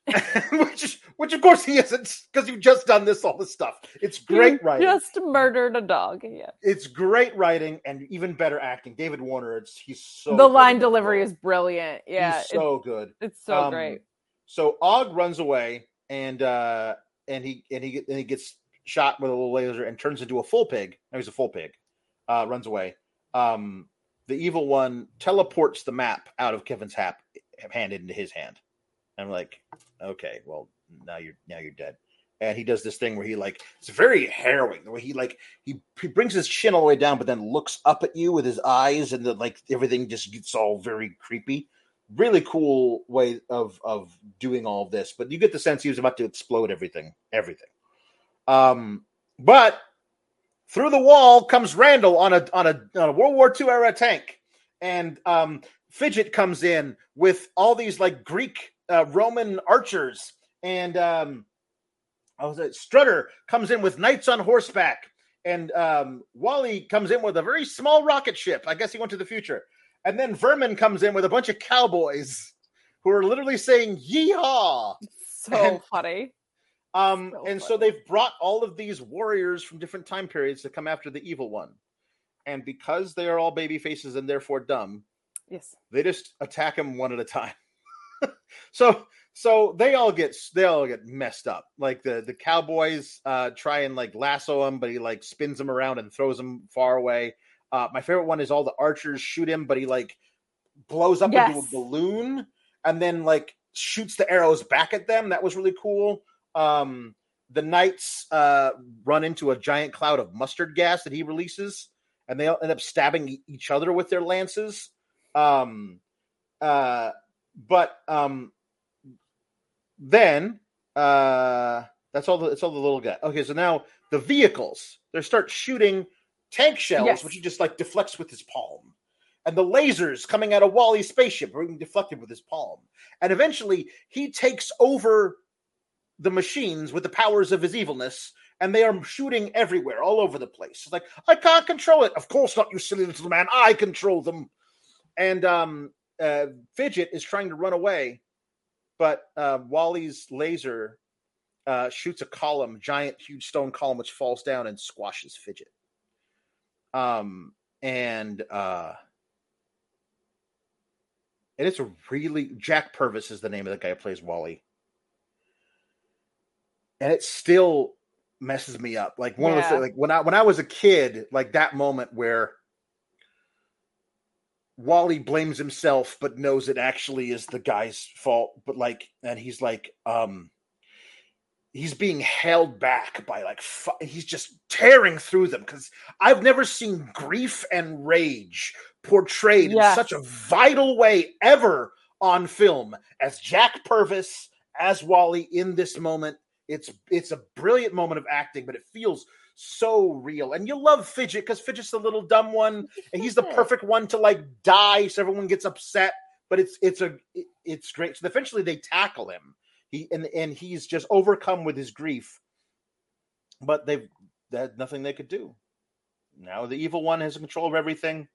[SPEAKER 2] which which of course he isn't because you've just done this all this stuff it's great
[SPEAKER 1] You
[SPEAKER 2] writing
[SPEAKER 1] Just murdered a dog. Yeah.
[SPEAKER 2] it's great writing and even better acting david warner it's he's so
[SPEAKER 1] the line delivery is brilliant. Yeah.
[SPEAKER 2] he's so good
[SPEAKER 1] it's so
[SPEAKER 2] Um,
[SPEAKER 1] great.
[SPEAKER 2] so og runs away and uh and he and he and he gets shot with a little laser and turns into a full pig no he's a full pig uh runs away um the evil one teleports the map out of kevin's hap hand into his hand i'm like okay well now you're now you're dead. And he does this thing where he like it's very harrowing the way he like he, he brings his chin all the way down but then looks up at you with his eyes and then like everything just gets all very creepy. Really cool way of of doing all of this but you get the sense he was about to explode everything everything. Um but through the wall comes randall on a on a, on a world war ii era tank. And um fidget comes in with all these like greek uh, roman archers and um I was it strutter comes in with knights on horseback and um wally comes in with a very small rocket ship i guess he went to the future and then Vermin comes in with a bunch of cowboys who are literally saying yeehaw.
[SPEAKER 1] So
[SPEAKER 2] and-
[SPEAKER 1] funny.
[SPEAKER 2] Um,
[SPEAKER 1] So
[SPEAKER 2] and so they've brought all of these warriors from different time periods to come after the evil one. And because they are all baby faces and therefore dumb,
[SPEAKER 1] Yes.
[SPEAKER 2] they just attack him one at a time. so so they all get they all get messed up. Like the the cowboys uh try and like lasso him, but he like spins him around and throws him far away. Uh my favorite one is all the archers shoot him, but he like blows up into a balloon and then like shoots the arrows back at them. That was really cool. Um the knights uh run into a giant cloud of mustard gas that he releases and they end up stabbing each other with their lances. Um uh but um then uh that's all the it's all the little guy. Okay, so now the vehicles they start shooting tank shells,
[SPEAKER 1] Yes.
[SPEAKER 2] which he just like deflects with his palm. And the lasers coming out of Wally's spaceship are being deflected with his palm. And eventually he takes over the machines with the powers of his evilness, and they are shooting everywhere, all over the place. It's like, I can't control it. Of course not, you silly little man. I control them. And um uh Fidget is trying to run away, but uh Wally's laser uh shoots a column, giant, huge stone column, which falls down and squashes Fidget. Um and uh and it's a really Jack Purvis is the name of the guy who plays Wally. And it still messes me up. Like one of
[SPEAKER 1] Yeah.
[SPEAKER 2] the like when I when I was a kid, like that moment where Wally blames himself but knows it actually is the guy's fault, but like and he's like um he's being held back by like fu- he's just tearing through them cuz I've never seen grief and rage portrayed in such a vital way ever on film as Jack Purvis as Wally in this moment. It's it's a brilliant moment of acting, but it feels so real. And you love Fidget because Fidget's the little dumb one, and he's the perfect one to like die, so everyone gets upset. But it's it's a it's great. So eventually they tackle him. He and and he's just overcome with his grief. But they've they had nothing they could do. Now the evil one has control of everything.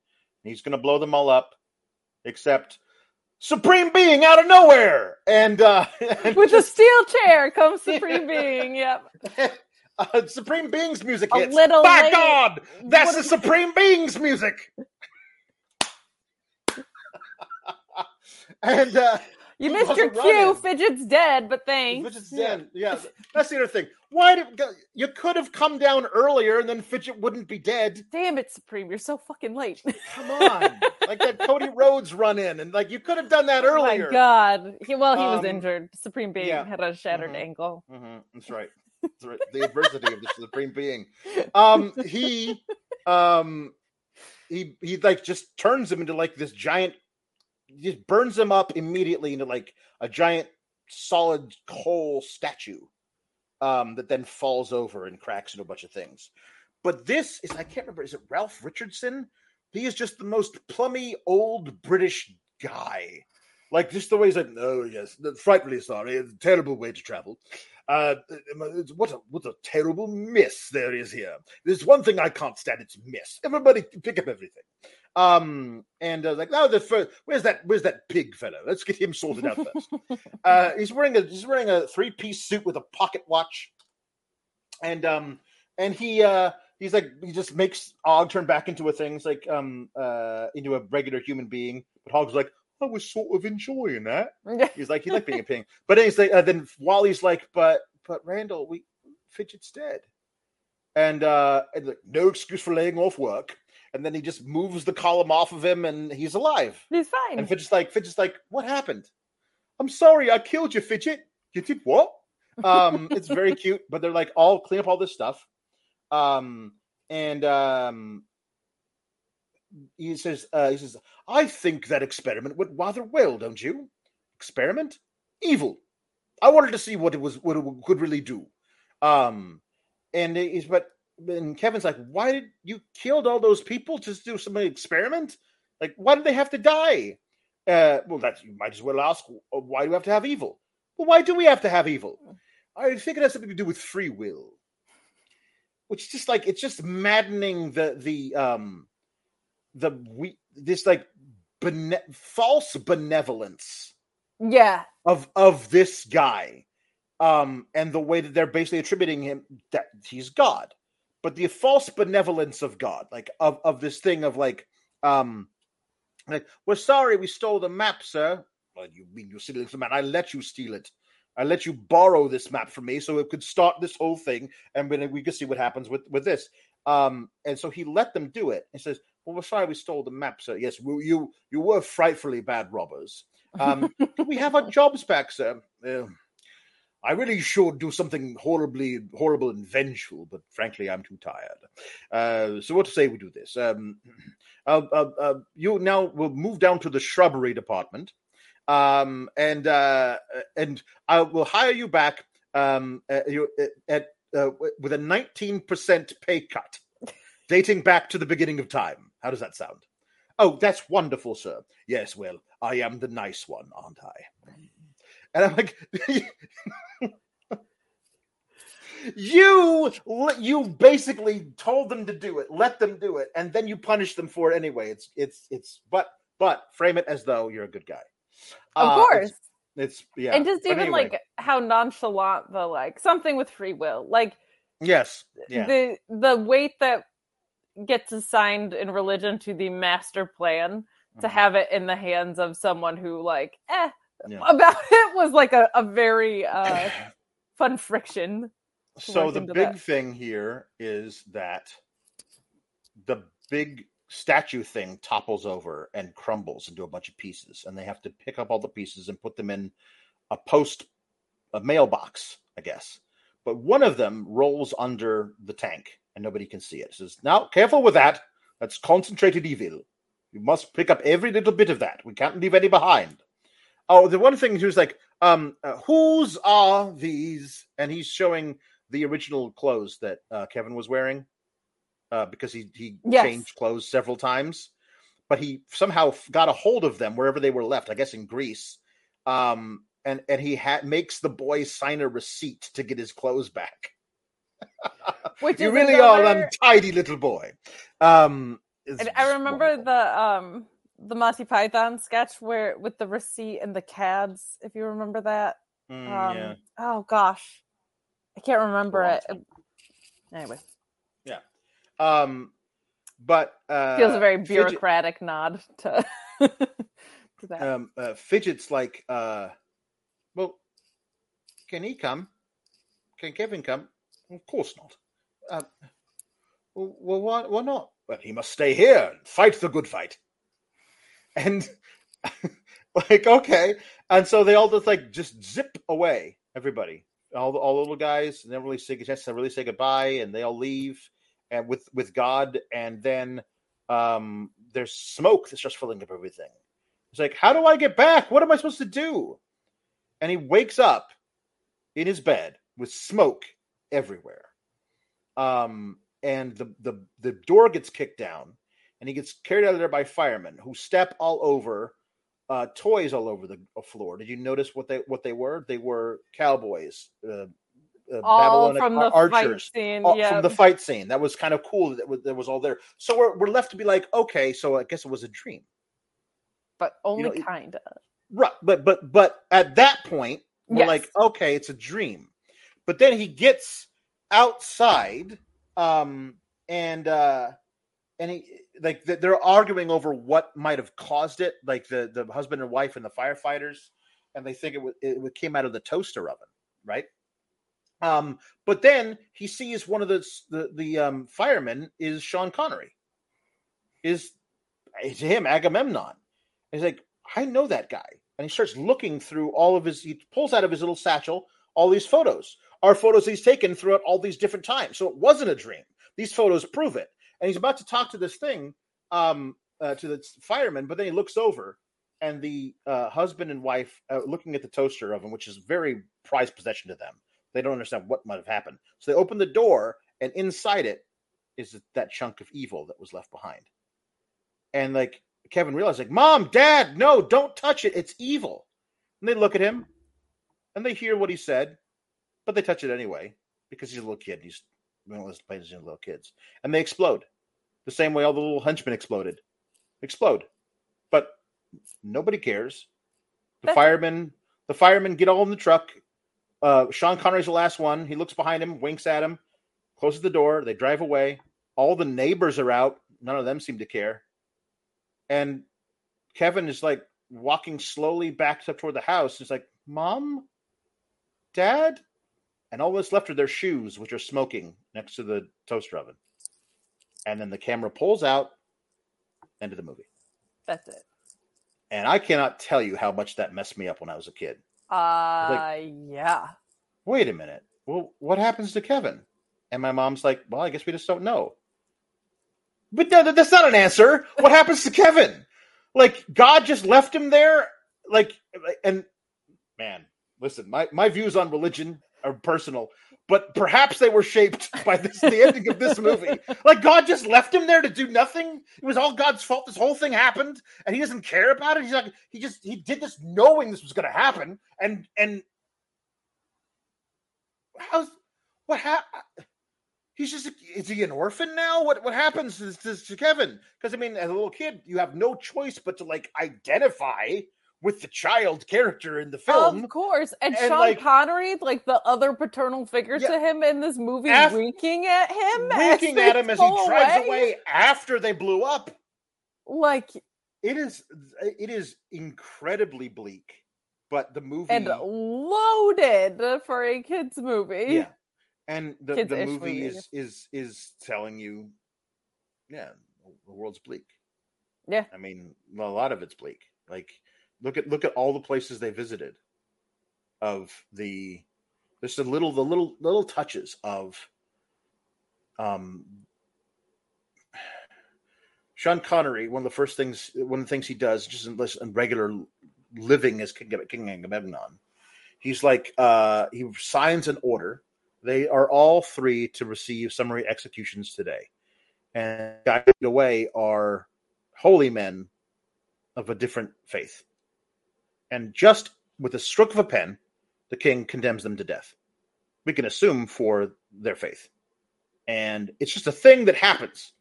[SPEAKER 2] He's going to blow them all up, except Supreme Being out of nowhere, and uh, and
[SPEAKER 1] With
[SPEAKER 2] just-
[SPEAKER 1] a steel chair comes Supreme Being. Yep.
[SPEAKER 2] uh, Supreme Being's music
[SPEAKER 1] A
[SPEAKER 2] hits.
[SPEAKER 1] little
[SPEAKER 2] By
[SPEAKER 1] late.
[SPEAKER 2] God, that's the Supreme Being's music. and uh,
[SPEAKER 1] You missed your cue. Fidget's dead, but thanks.
[SPEAKER 2] Fidget's dead. Yeah, that's the other thing. Why did you could have come down earlier, and then Fidget wouldn't be dead?
[SPEAKER 1] Damn it, Supreme. You're so fucking late.
[SPEAKER 2] Come on, like that Cody Rhodes run in, and like you could have done that
[SPEAKER 1] Oh my
[SPEAKER 2] earlier.
[SPEAKER 1] god. He, well, he was
[SPEAKER 2] Um,
[SPEAKER 1] injured. Supreme Being
[SPEAKER 2] yeah.
[SPEAKER 1] had a shattered
[SPEAKER 2] Mhm.
[SPEAKER 1] ankle.
[SPEAKER 2] hmm That's right. The adversity of the supreme being. Um, he, um, he, he like just turns him into like this giant. Just burns him up immediately into like a giant solid coal statue um, that then falls over and cracks into a bunch of things. But this is I can't remember. Is it Ralph Richardson? He is just the most plummy old British guy. Like just the way he's like, oh yes, frightfully sorry, terrible way to travel. Uh, what a what a terrible mess there is here. There's one thing I can't stand. It's mess. Everybody pick up everything. Um, and uh, like, oh, the first, where's that? Where's that pig fellow? Let's get him sorted out first. uh, he's wearing a he's wearing a three piece suit with a pocket watch, and um, and he uh, he's like he just makes Og turn back into a thing. It's like um, uh, into a regular human being. But Og's like, I was sort of enjoying that. he's like, he like being a ping. But then he's like, uh, then Wally's like, but but Randall, we Fidget's dead, and uh, and like, no excuse for laying off work and then he just moves the column off of him and he's alive.
[SPEAKER 1] He's fine.
[SPEAKER 2] And Fidget's like, Fidget's like, what happened? I'm sorry, I killed you, Fidget. You did what? Um, it's very cute, but they're like, all clean up all this stuff. Um, and um, he says, uh, he says, I think that experiment went rather well, don't you? Experiment? Evil. I wanted to see what it was, what it could really do. Um, and he's, but and Kevin's like, why did you killed all those people to do some experiment? Like, why did they have to die? Uh, well, that's you might as well ask, why do we have to have evil? Well, why do we have to have evil? I think it has something to do with free will, which is just like it's just maddening the the um the we this like bene- false benevolence,
[SPEAKER 1] yeah,
[SPEAKER 2] of of this guy, um, and the way that they're basically attributing him that he's God but the false benevolence of God, like of, of this thing of like, um, like, we're sorry we stole the map, sir. Well, you mean you stealing the map? I let you steal it. I let you borrow this map from me so it could start this whole thing, and then we could see what happens with with this. Um, and so he let them do it. He says, "Well, we're sorry we stole the map, sir. Yes, we, you you were frightfully bad robbers. Um, we have our jobs back, sir? Uh, I really should do something horribly horrible and vengeful, but frankly, I'm too tired. Uh, so what to say we do this? Um, uh, uh, uh, you now will move down to the shrubbery department, um, and uh, and I will hire you back um, at, at with a 19% pay cut, dating back to the beginning of time. How does that sound? Oh, that's wonderful, sir. Yes, well, I am the nice one, aren't I? And I'm like, you you basically told them to do it, let them do it, and then you punish them for it anyway. It's it's it's but but frame it as though you're a good guy.
[SPEAKER 1] Of uh, course.
[SPEAKER 2] It's, it's, yeah.
[SPEAKER 1] And just even anyway. like how nonchalant the like something with free will. Like
[SPEAKER 2] yes. Yeah.
[SPEAKER 1] The the weight that gets assigned in religion to the master plan to mm-hmm. have it in the hands of someone who like eh yeah. about it was like a, a very uh, fun friction.
[SPEAKER 2] So the big that. thing here is that the big statue thing topples over and crumbles into a bunch of pieces, and they have to pick up all the pieces and put them in a post, a mailbox, I guess. But one of them rolls under the tank, and nobody can see it. says, "Now, careful with that. That's concentrated evil. You must pick up every little bit of that. We can't leave any behind." Oh, the one thing he was like, um, uh, whose are these? And he's showing the original clothes that uh, Kevin was wearing uh, because he he yes. changed clothes several times, but he somehow got a hold of them wherever they were left. I guess in Greece. Um, and and he ha- makes the boy sign a receipt to get his clothes back. Which you really another... are an untidy little boy. Um,
[SPEAKER 1] and I remember wonderful. the um the Monty Python sketch where with the receipt and the cads, if you remember that.
[SPEAKER 2] Mm, um, yeah.
[SPEAKER 1] Oh gosh, I can't remember it. Anyway.
[SPEAKER 2] Yeah. Um, but uh,
[SPEAKER 1] feels a very bureaucratic fidget, nod to, to
[SPEAKER 2] that. Um, uh, fidgets like, uh, well, can he come? Can Kevin come? Of course not. Uh, well, why, why not? Well, he must stay here and fight the good fight. And like okay. And so they all just like just zip away everybody. All the all the little guys never really say a chance to really say goodbye and they all leave and with with god. And then um there's smoke that starts filling up everything. It's like how do i get back? What am i supposed to do? And he wakes up in his bed with smoke everywhere. Um, and the, the the door gets kicked down, and he gets carried out of there by firemen who step all over uh, toys all over the floor. Did you notice what they what they were? They were cowboys, uh, uh,
[SPEAKER 1] all from the archers, fight scene,
[SPEAKER 2] all, from the fight scene. That was kind of cool. That was, that was all there. So we're we're left to be like, okay, so I guess it was a dream,
[SPEAKER 1] but only you know, kind of
[SPEAKER 2] right. But but but at that point, we're yes. like, okay, it's a dream. But then he gets outside, um, and uh, and he like they're arguing over what might have caused it, like the the husband and wife and the firefighters, and they think it was it came out of the toaster oven, right? Um, but then he sees one of the the, the um, firemen is Sean Connery, is it's him Agamemnon. And he's like, I know that guy, and he starts looking through all of his. He pulls out of his little satchel all these photos. Are photos he's taken throughout all these different times. So it wasn't a dream. These photos prove it. And he's about to talk to this thing, um, uh, to the fireman, but then he looks over and the uh, husband and wife uh, looking at the toaster oven, which is very prized possession to them. They don't understand what might have happened. So they open the door, and inside it is that chunk of evil that was left behind. And like Kevin realized, like, Mom, Dad, no, don't touch it. It's evil. And they look at him and they hear what he said, but they touch it anyway because he's a little kid. He's of those places in little kids. And they explode. The same way all the little henchmen exploded. Explode. But nobody cares. The firemen the firemen get all in the truck uh, Sean Connery's the last one. He looks behind him, winks at him, closes the door. They drive away. All the neighbors are out. None of them seem to care. And Kevin is like walking slowly back up toward the house. He's like, Mom? Dad? And all that's left are their shoes, which are smoking next to the toaster oven. And then the camera pulls out. End of the movie.
[SPEAKER 1] That's it.
[SPEAKER 2] And I cannot tell you how much that messed me up when I was a kid.
[SPEAKER 1] Uh, like, yeah.
[SPEAKER 2] Wait a minute. Well, what happens to Kevin? And my mom's like, well, I guess we just don't know. But that, that's not an answer. What happens to Kevin? Like, God just left him there? Like, and man, listen, my, my views on religion are personal, but perhaps they were shaped by this, the ending of this movie. Like God just left him there to do nothing. It was all God's fault. This whole thing happened, and he doesn't care about it. He's like, he just he did this knowing this was going to happen, and and how's what happened? He's just is he an orphan now? What what happens to, to, to Kevin? Because I mean, as a little kid, you have no choice but to like identify with the child character in the film.
[SPEAKER 1] Of course. And, and Sean like, Connery, like the other paternal figure yeah, to him in this movie, af- winking at him.
[SPEAKER 2] Winking at him as he drives away. after they blew up.
[SPEAKER 1] Like
[SPEAKER 2] it is it is incredibly bleak. But the movie
[SPEAKER 1] and loaded for a kids movie.
[SPEAKER 2] Yeah. And the, the movie, movie is is is telling you, yeah, the world's bleak.
[SPEAKER 1] Yeah.
[SPEAKER 2] I mean, a lot of it's bleak. Like Look at look at all the places they visited. Of the just a little the little little touches of um Sean Connery, one of the first things, one of the things he does, just in, in regular living as King, King Agamemnon, he's like, uh, he signs an order. They are all three to receive summary executions today, and guided away are holy men of a different faith and just with a stroke of a pen, the king condemns them to death. We can assume for their faith, and it's just a thing that happens.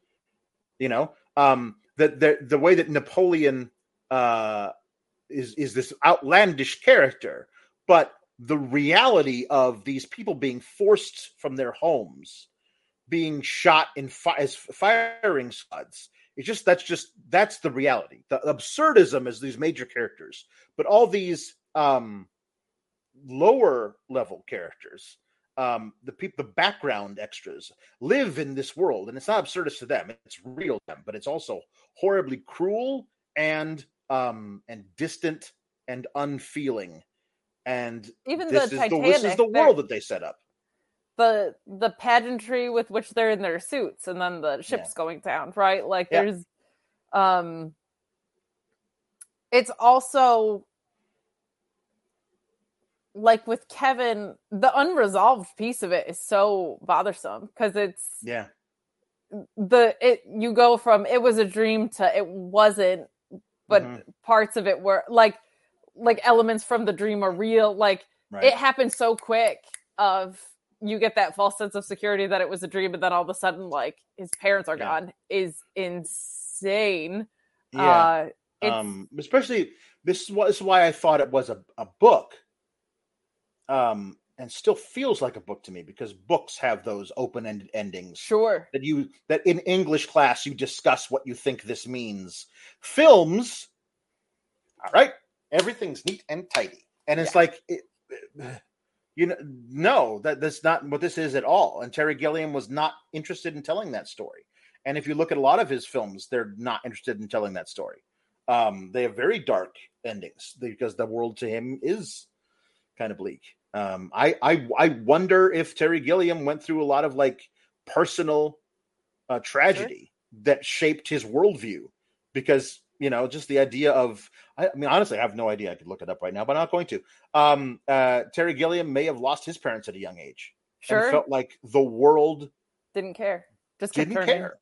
[SPEAKER 2] You know, um, that the the way that Napoleon uh, is is this outlandish character, but the reality of these people being forced from their homes, being shot in fi- as firing squads, it's just that's just that's the reality. The absurdism is these major characters, but all these um, lower level characters, um, the people, the background extras, live in this world, and it's not absurdist to them; it's real to them, but it's also horribly cruel and um, and distant and unfeeling. And
[SPEAKER 1] even this the
[SPEAKER 2] is
[SPEAKER 1] Titanic,
[SPEAKER 2] the, this is the world that they set up
[SPEAKER 1] the the pageantry with which they're in their suits and then the ship's yeah. going down right like yeah. there's um it's also like with Kevin, the unresolved piece of it is so bothersome because it's
[SPEAKER 2] Yeah.
[SPEAKER 1] the it you go from it was a dream to it wasn't, but
[SPEAKER 2] Mhm.
[SPEAKER 1] parts of it were like like elements from the dream are real. Like
[SPEAKER 2] Right.
[SPEAKER 1] it happened so quick of you get that false sense of security that it was a dream, and then all of a sudden, like his parents are
[SPEAKER 2] Yeah.
[SPEAKER 1] gone is insane.
[SPEAKER 2] yeah.
[SPEAKER 1] Uh,
[SPEAKER 2] um especially this is why this is why I thought it was a, a book. Um and still feels like a book to me because books have those open-ended endings
[SPEAKER 1] sure.
[SPEAKER 2] that you that in English class you discuss what you think this means. Films, all right, everything's neat and tidy, and it's like, it, you know, no, that that's not what this is at all. And Terry Gilliam was not interested in telling that story. And if you look at a lot of his films, they're not interested in telling that story. Um, they have very dark endings because the world to him is kind of bleak. Um, I, I I wonder if Terry Gilliam went through a lot of like personal uh, tragedy that shaped his worldview because you know just the idea of I, I mean honestly I have no idea I could look it up right now but I'm not going to. Um, uh, Terry Gilliam may have lost his parents at a young age
[SPEAKER 1] Sure.
[SPEAKER 2] and felt like the world
[SPEAKER 1] Didn't care. Just kept
[SPEAKER 2] didn't
[SPEAKER 1] turning.
[SPEAKER 2] care,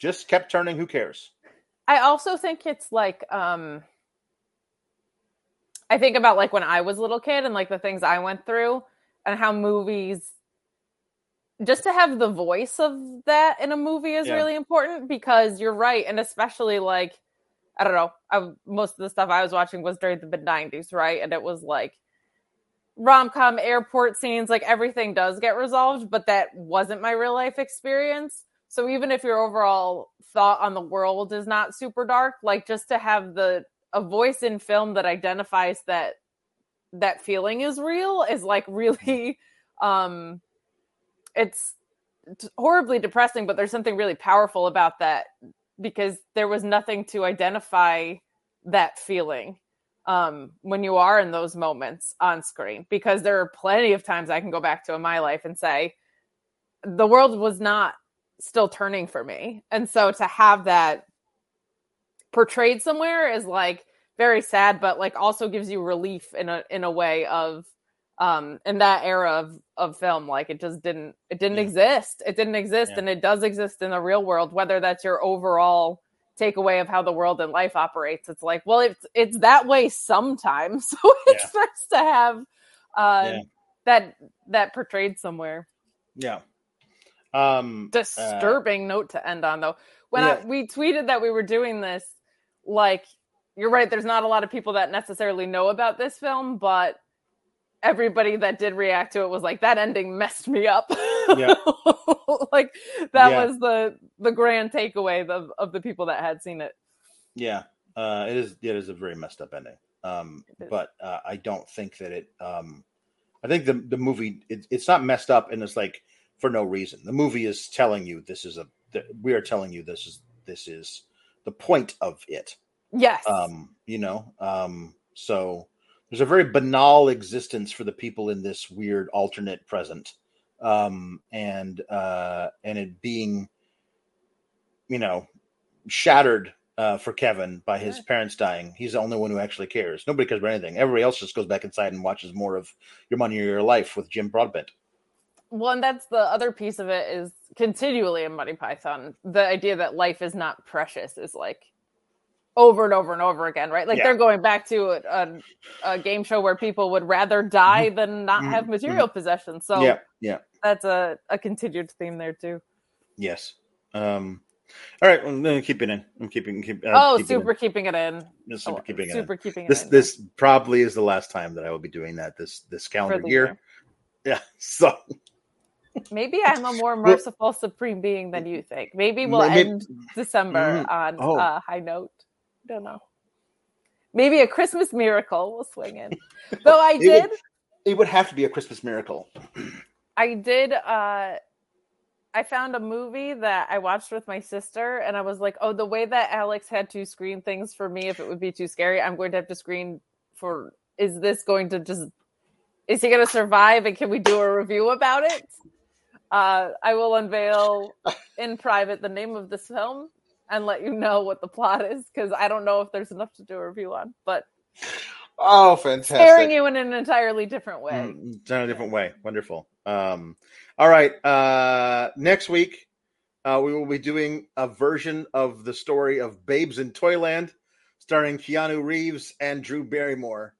[SPEAKER 2] just kept turning. Who cares?
[SPEAKER 1] I also think it's like um I think about like when I was a little kid and like the things I went through and how movies just to have the voice of that in a movie is
[SPEAKER 2] Yeah.
[SPEAKER 1] really important because you're right and especially like I don't know, I, most of the stuff I was watching was during the mid 90s, right? And it was like rom-com airport scenes like everything does get resolved but that wasn't my real life experience so even if your overall thought on the world is not super dark like just to have the a voice in film that identifies that that feeling is real is like really um it's horribly depressing but there's something really powerful about that because there was nothing to identify that feeling um, when you are in those moments on screen because there are plenty of times I can go back to in my life and say the world was not still turning for me. And so to have that portrayed somewhere is like very sad, but like also gives you relief in a in a way of um in that era of of film like it just didn't it didn't
[SPEAKER 2] Yeah.
[SPEAKER 1] exist it didn't exist
[SPEAKER 2] Yeah.
[SPEAKER 1] and it does exist in the real world whether that's your overall takeaway of how the world and life operates it's like well it's it's that way sometimes so it's
[SPEAKER 2] Yeah.
[SPEAKER 1] nice to have uh that that portrayed somewhere
[SPEAKER 2] Yeah. Um, uh,
[SPEAKER 1] disturbing note to end on though when. I, we tweeted that we were doing this like you're right there's not a lot of people that necessarily know about this film but everybody that did react to it was like that ending messed me up
[SPEAKER 2] Yeah.
[SPEAKER 1] like that
[SPEAKER 2] Yeah.
[SPEAKER 1] was the the grand takeaway of, of the people that had seen it
[SPEAKER 2] Yeah, uh, it is. It is a very messed up ending. Um, but uh, I don't think that it. Um, I think the the movie it, it's not messed up, and it's like for no reason. The movie is telling you this is a. We are telling you this is this is the point of it.
[SPEAKER 1] yes
[SPEAKER 2] Um, you know. Um, so there's a very banal existence for the people in this weird alternate present, um, and uh, and it being, you know, shattered uh, for Kevin by his
[SPEAKER 1] Yeah.
[SPEAKER 2] parents dying. He's the only one who actually cares. Nobody cares about anything. Everybody else just goes back inside and watches more of Your Money or Your Life with Jim Broadbent.
[SPEAKER 1] Well, and that's the other piece of it is continually in Monty Python. The idea that life is not precious is like over and over and over again, right? Like
[SPEAKER 2] Yeah.
[SPEAKER 1] they're going back to a, a, a game show where people would rather die than not
[SPEAKER 2] Mhm.
[SPEAKER 1] have material possessions. So
[SPEAKER 2] yeah, yeah,
[SPEAKER 1] that's a, a continued theme there too.
[SPEAKER 2] yes. Um, all right, well, then keep it in. I'm keeping. Keep, uh,
[SPEAKER 1] oh,
[SPEAKER 2] keep it in.
[SPEAKER 1] super keeping it in.
[SPEAKER 2] Super
[SPEAKER 1] Oh,
[SPEAKER 2] keeping it.
[SPEAKER 1] super
[SPEAKER 2] in.
[SPEAKER 1] keeping it
[SPEAKER 2] This
[SPEAKER 1] in.
[SPEAKER 2] this probably is the last time that I will be doing that this this calendar
[SPEAKER 1] the
[SPEAKER 2] year. Yeah. So
[SPEAKER 1] Maybe I'm a more merciful supreme being than you think. Maybe we'll
[SPEAKER 2] Maybe-
[SPEAKER 1] end December on
[SPEAKER 2] Oh.
[SPEAKER 1] a high note. Don't know. Maybe a Christmas miracle will swing in. Though I
[SPEAKER 2] It
[SPEAKER 1] did,
[SPEAKER 2] would- it would have to be a Christmas miracle.
[SPEAKER 1] I did. uh I found a movie that I watched with my sister, and I was like, "Oh, the way that Alex had to screen things for me, if it would be too scary, I'm going to have to screen for. Is this going to just? Is he going to survive? And can we do a review about it? Uh, I will unveil in private the name of this film and let you know what the plot is because I don't know if there's enough to do a review on. But
[SPEAKER 2] Oh, fantastic!
[SPEAKER 1] Scaring you in an entirely different way.
[SPEAKER 2] Mm, in a different way. Wonderful. Um, all right. Uh, next week, uh, we will be doing a version of the story of Babes in Toyland, starring Keanu Reeves and Drew Barrymore.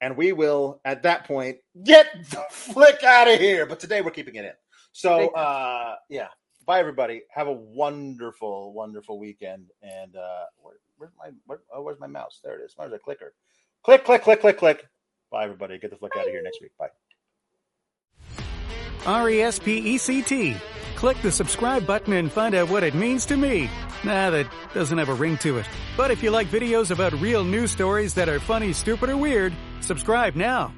[SPEAKER 2] And we will, at that point, get the flick out of here. But today we're keeping it in. So, uh, yeah. Bye, everybody. Have a wonderful, wonderful weekend. And uh, where, where's my where, oh, where's my mouse? There it is. Where's the clicker? Click, click, click, click, click. Bye, everybody. Get the flick out of here next week. Bye.
[SPEAKER 3] R E S P E C T. Click the subscribe button and find out what it means to me. Nah, that doesn't have a ring to it. But if you like videos about real news stories that are funny, stupid, or weird, subscribe now.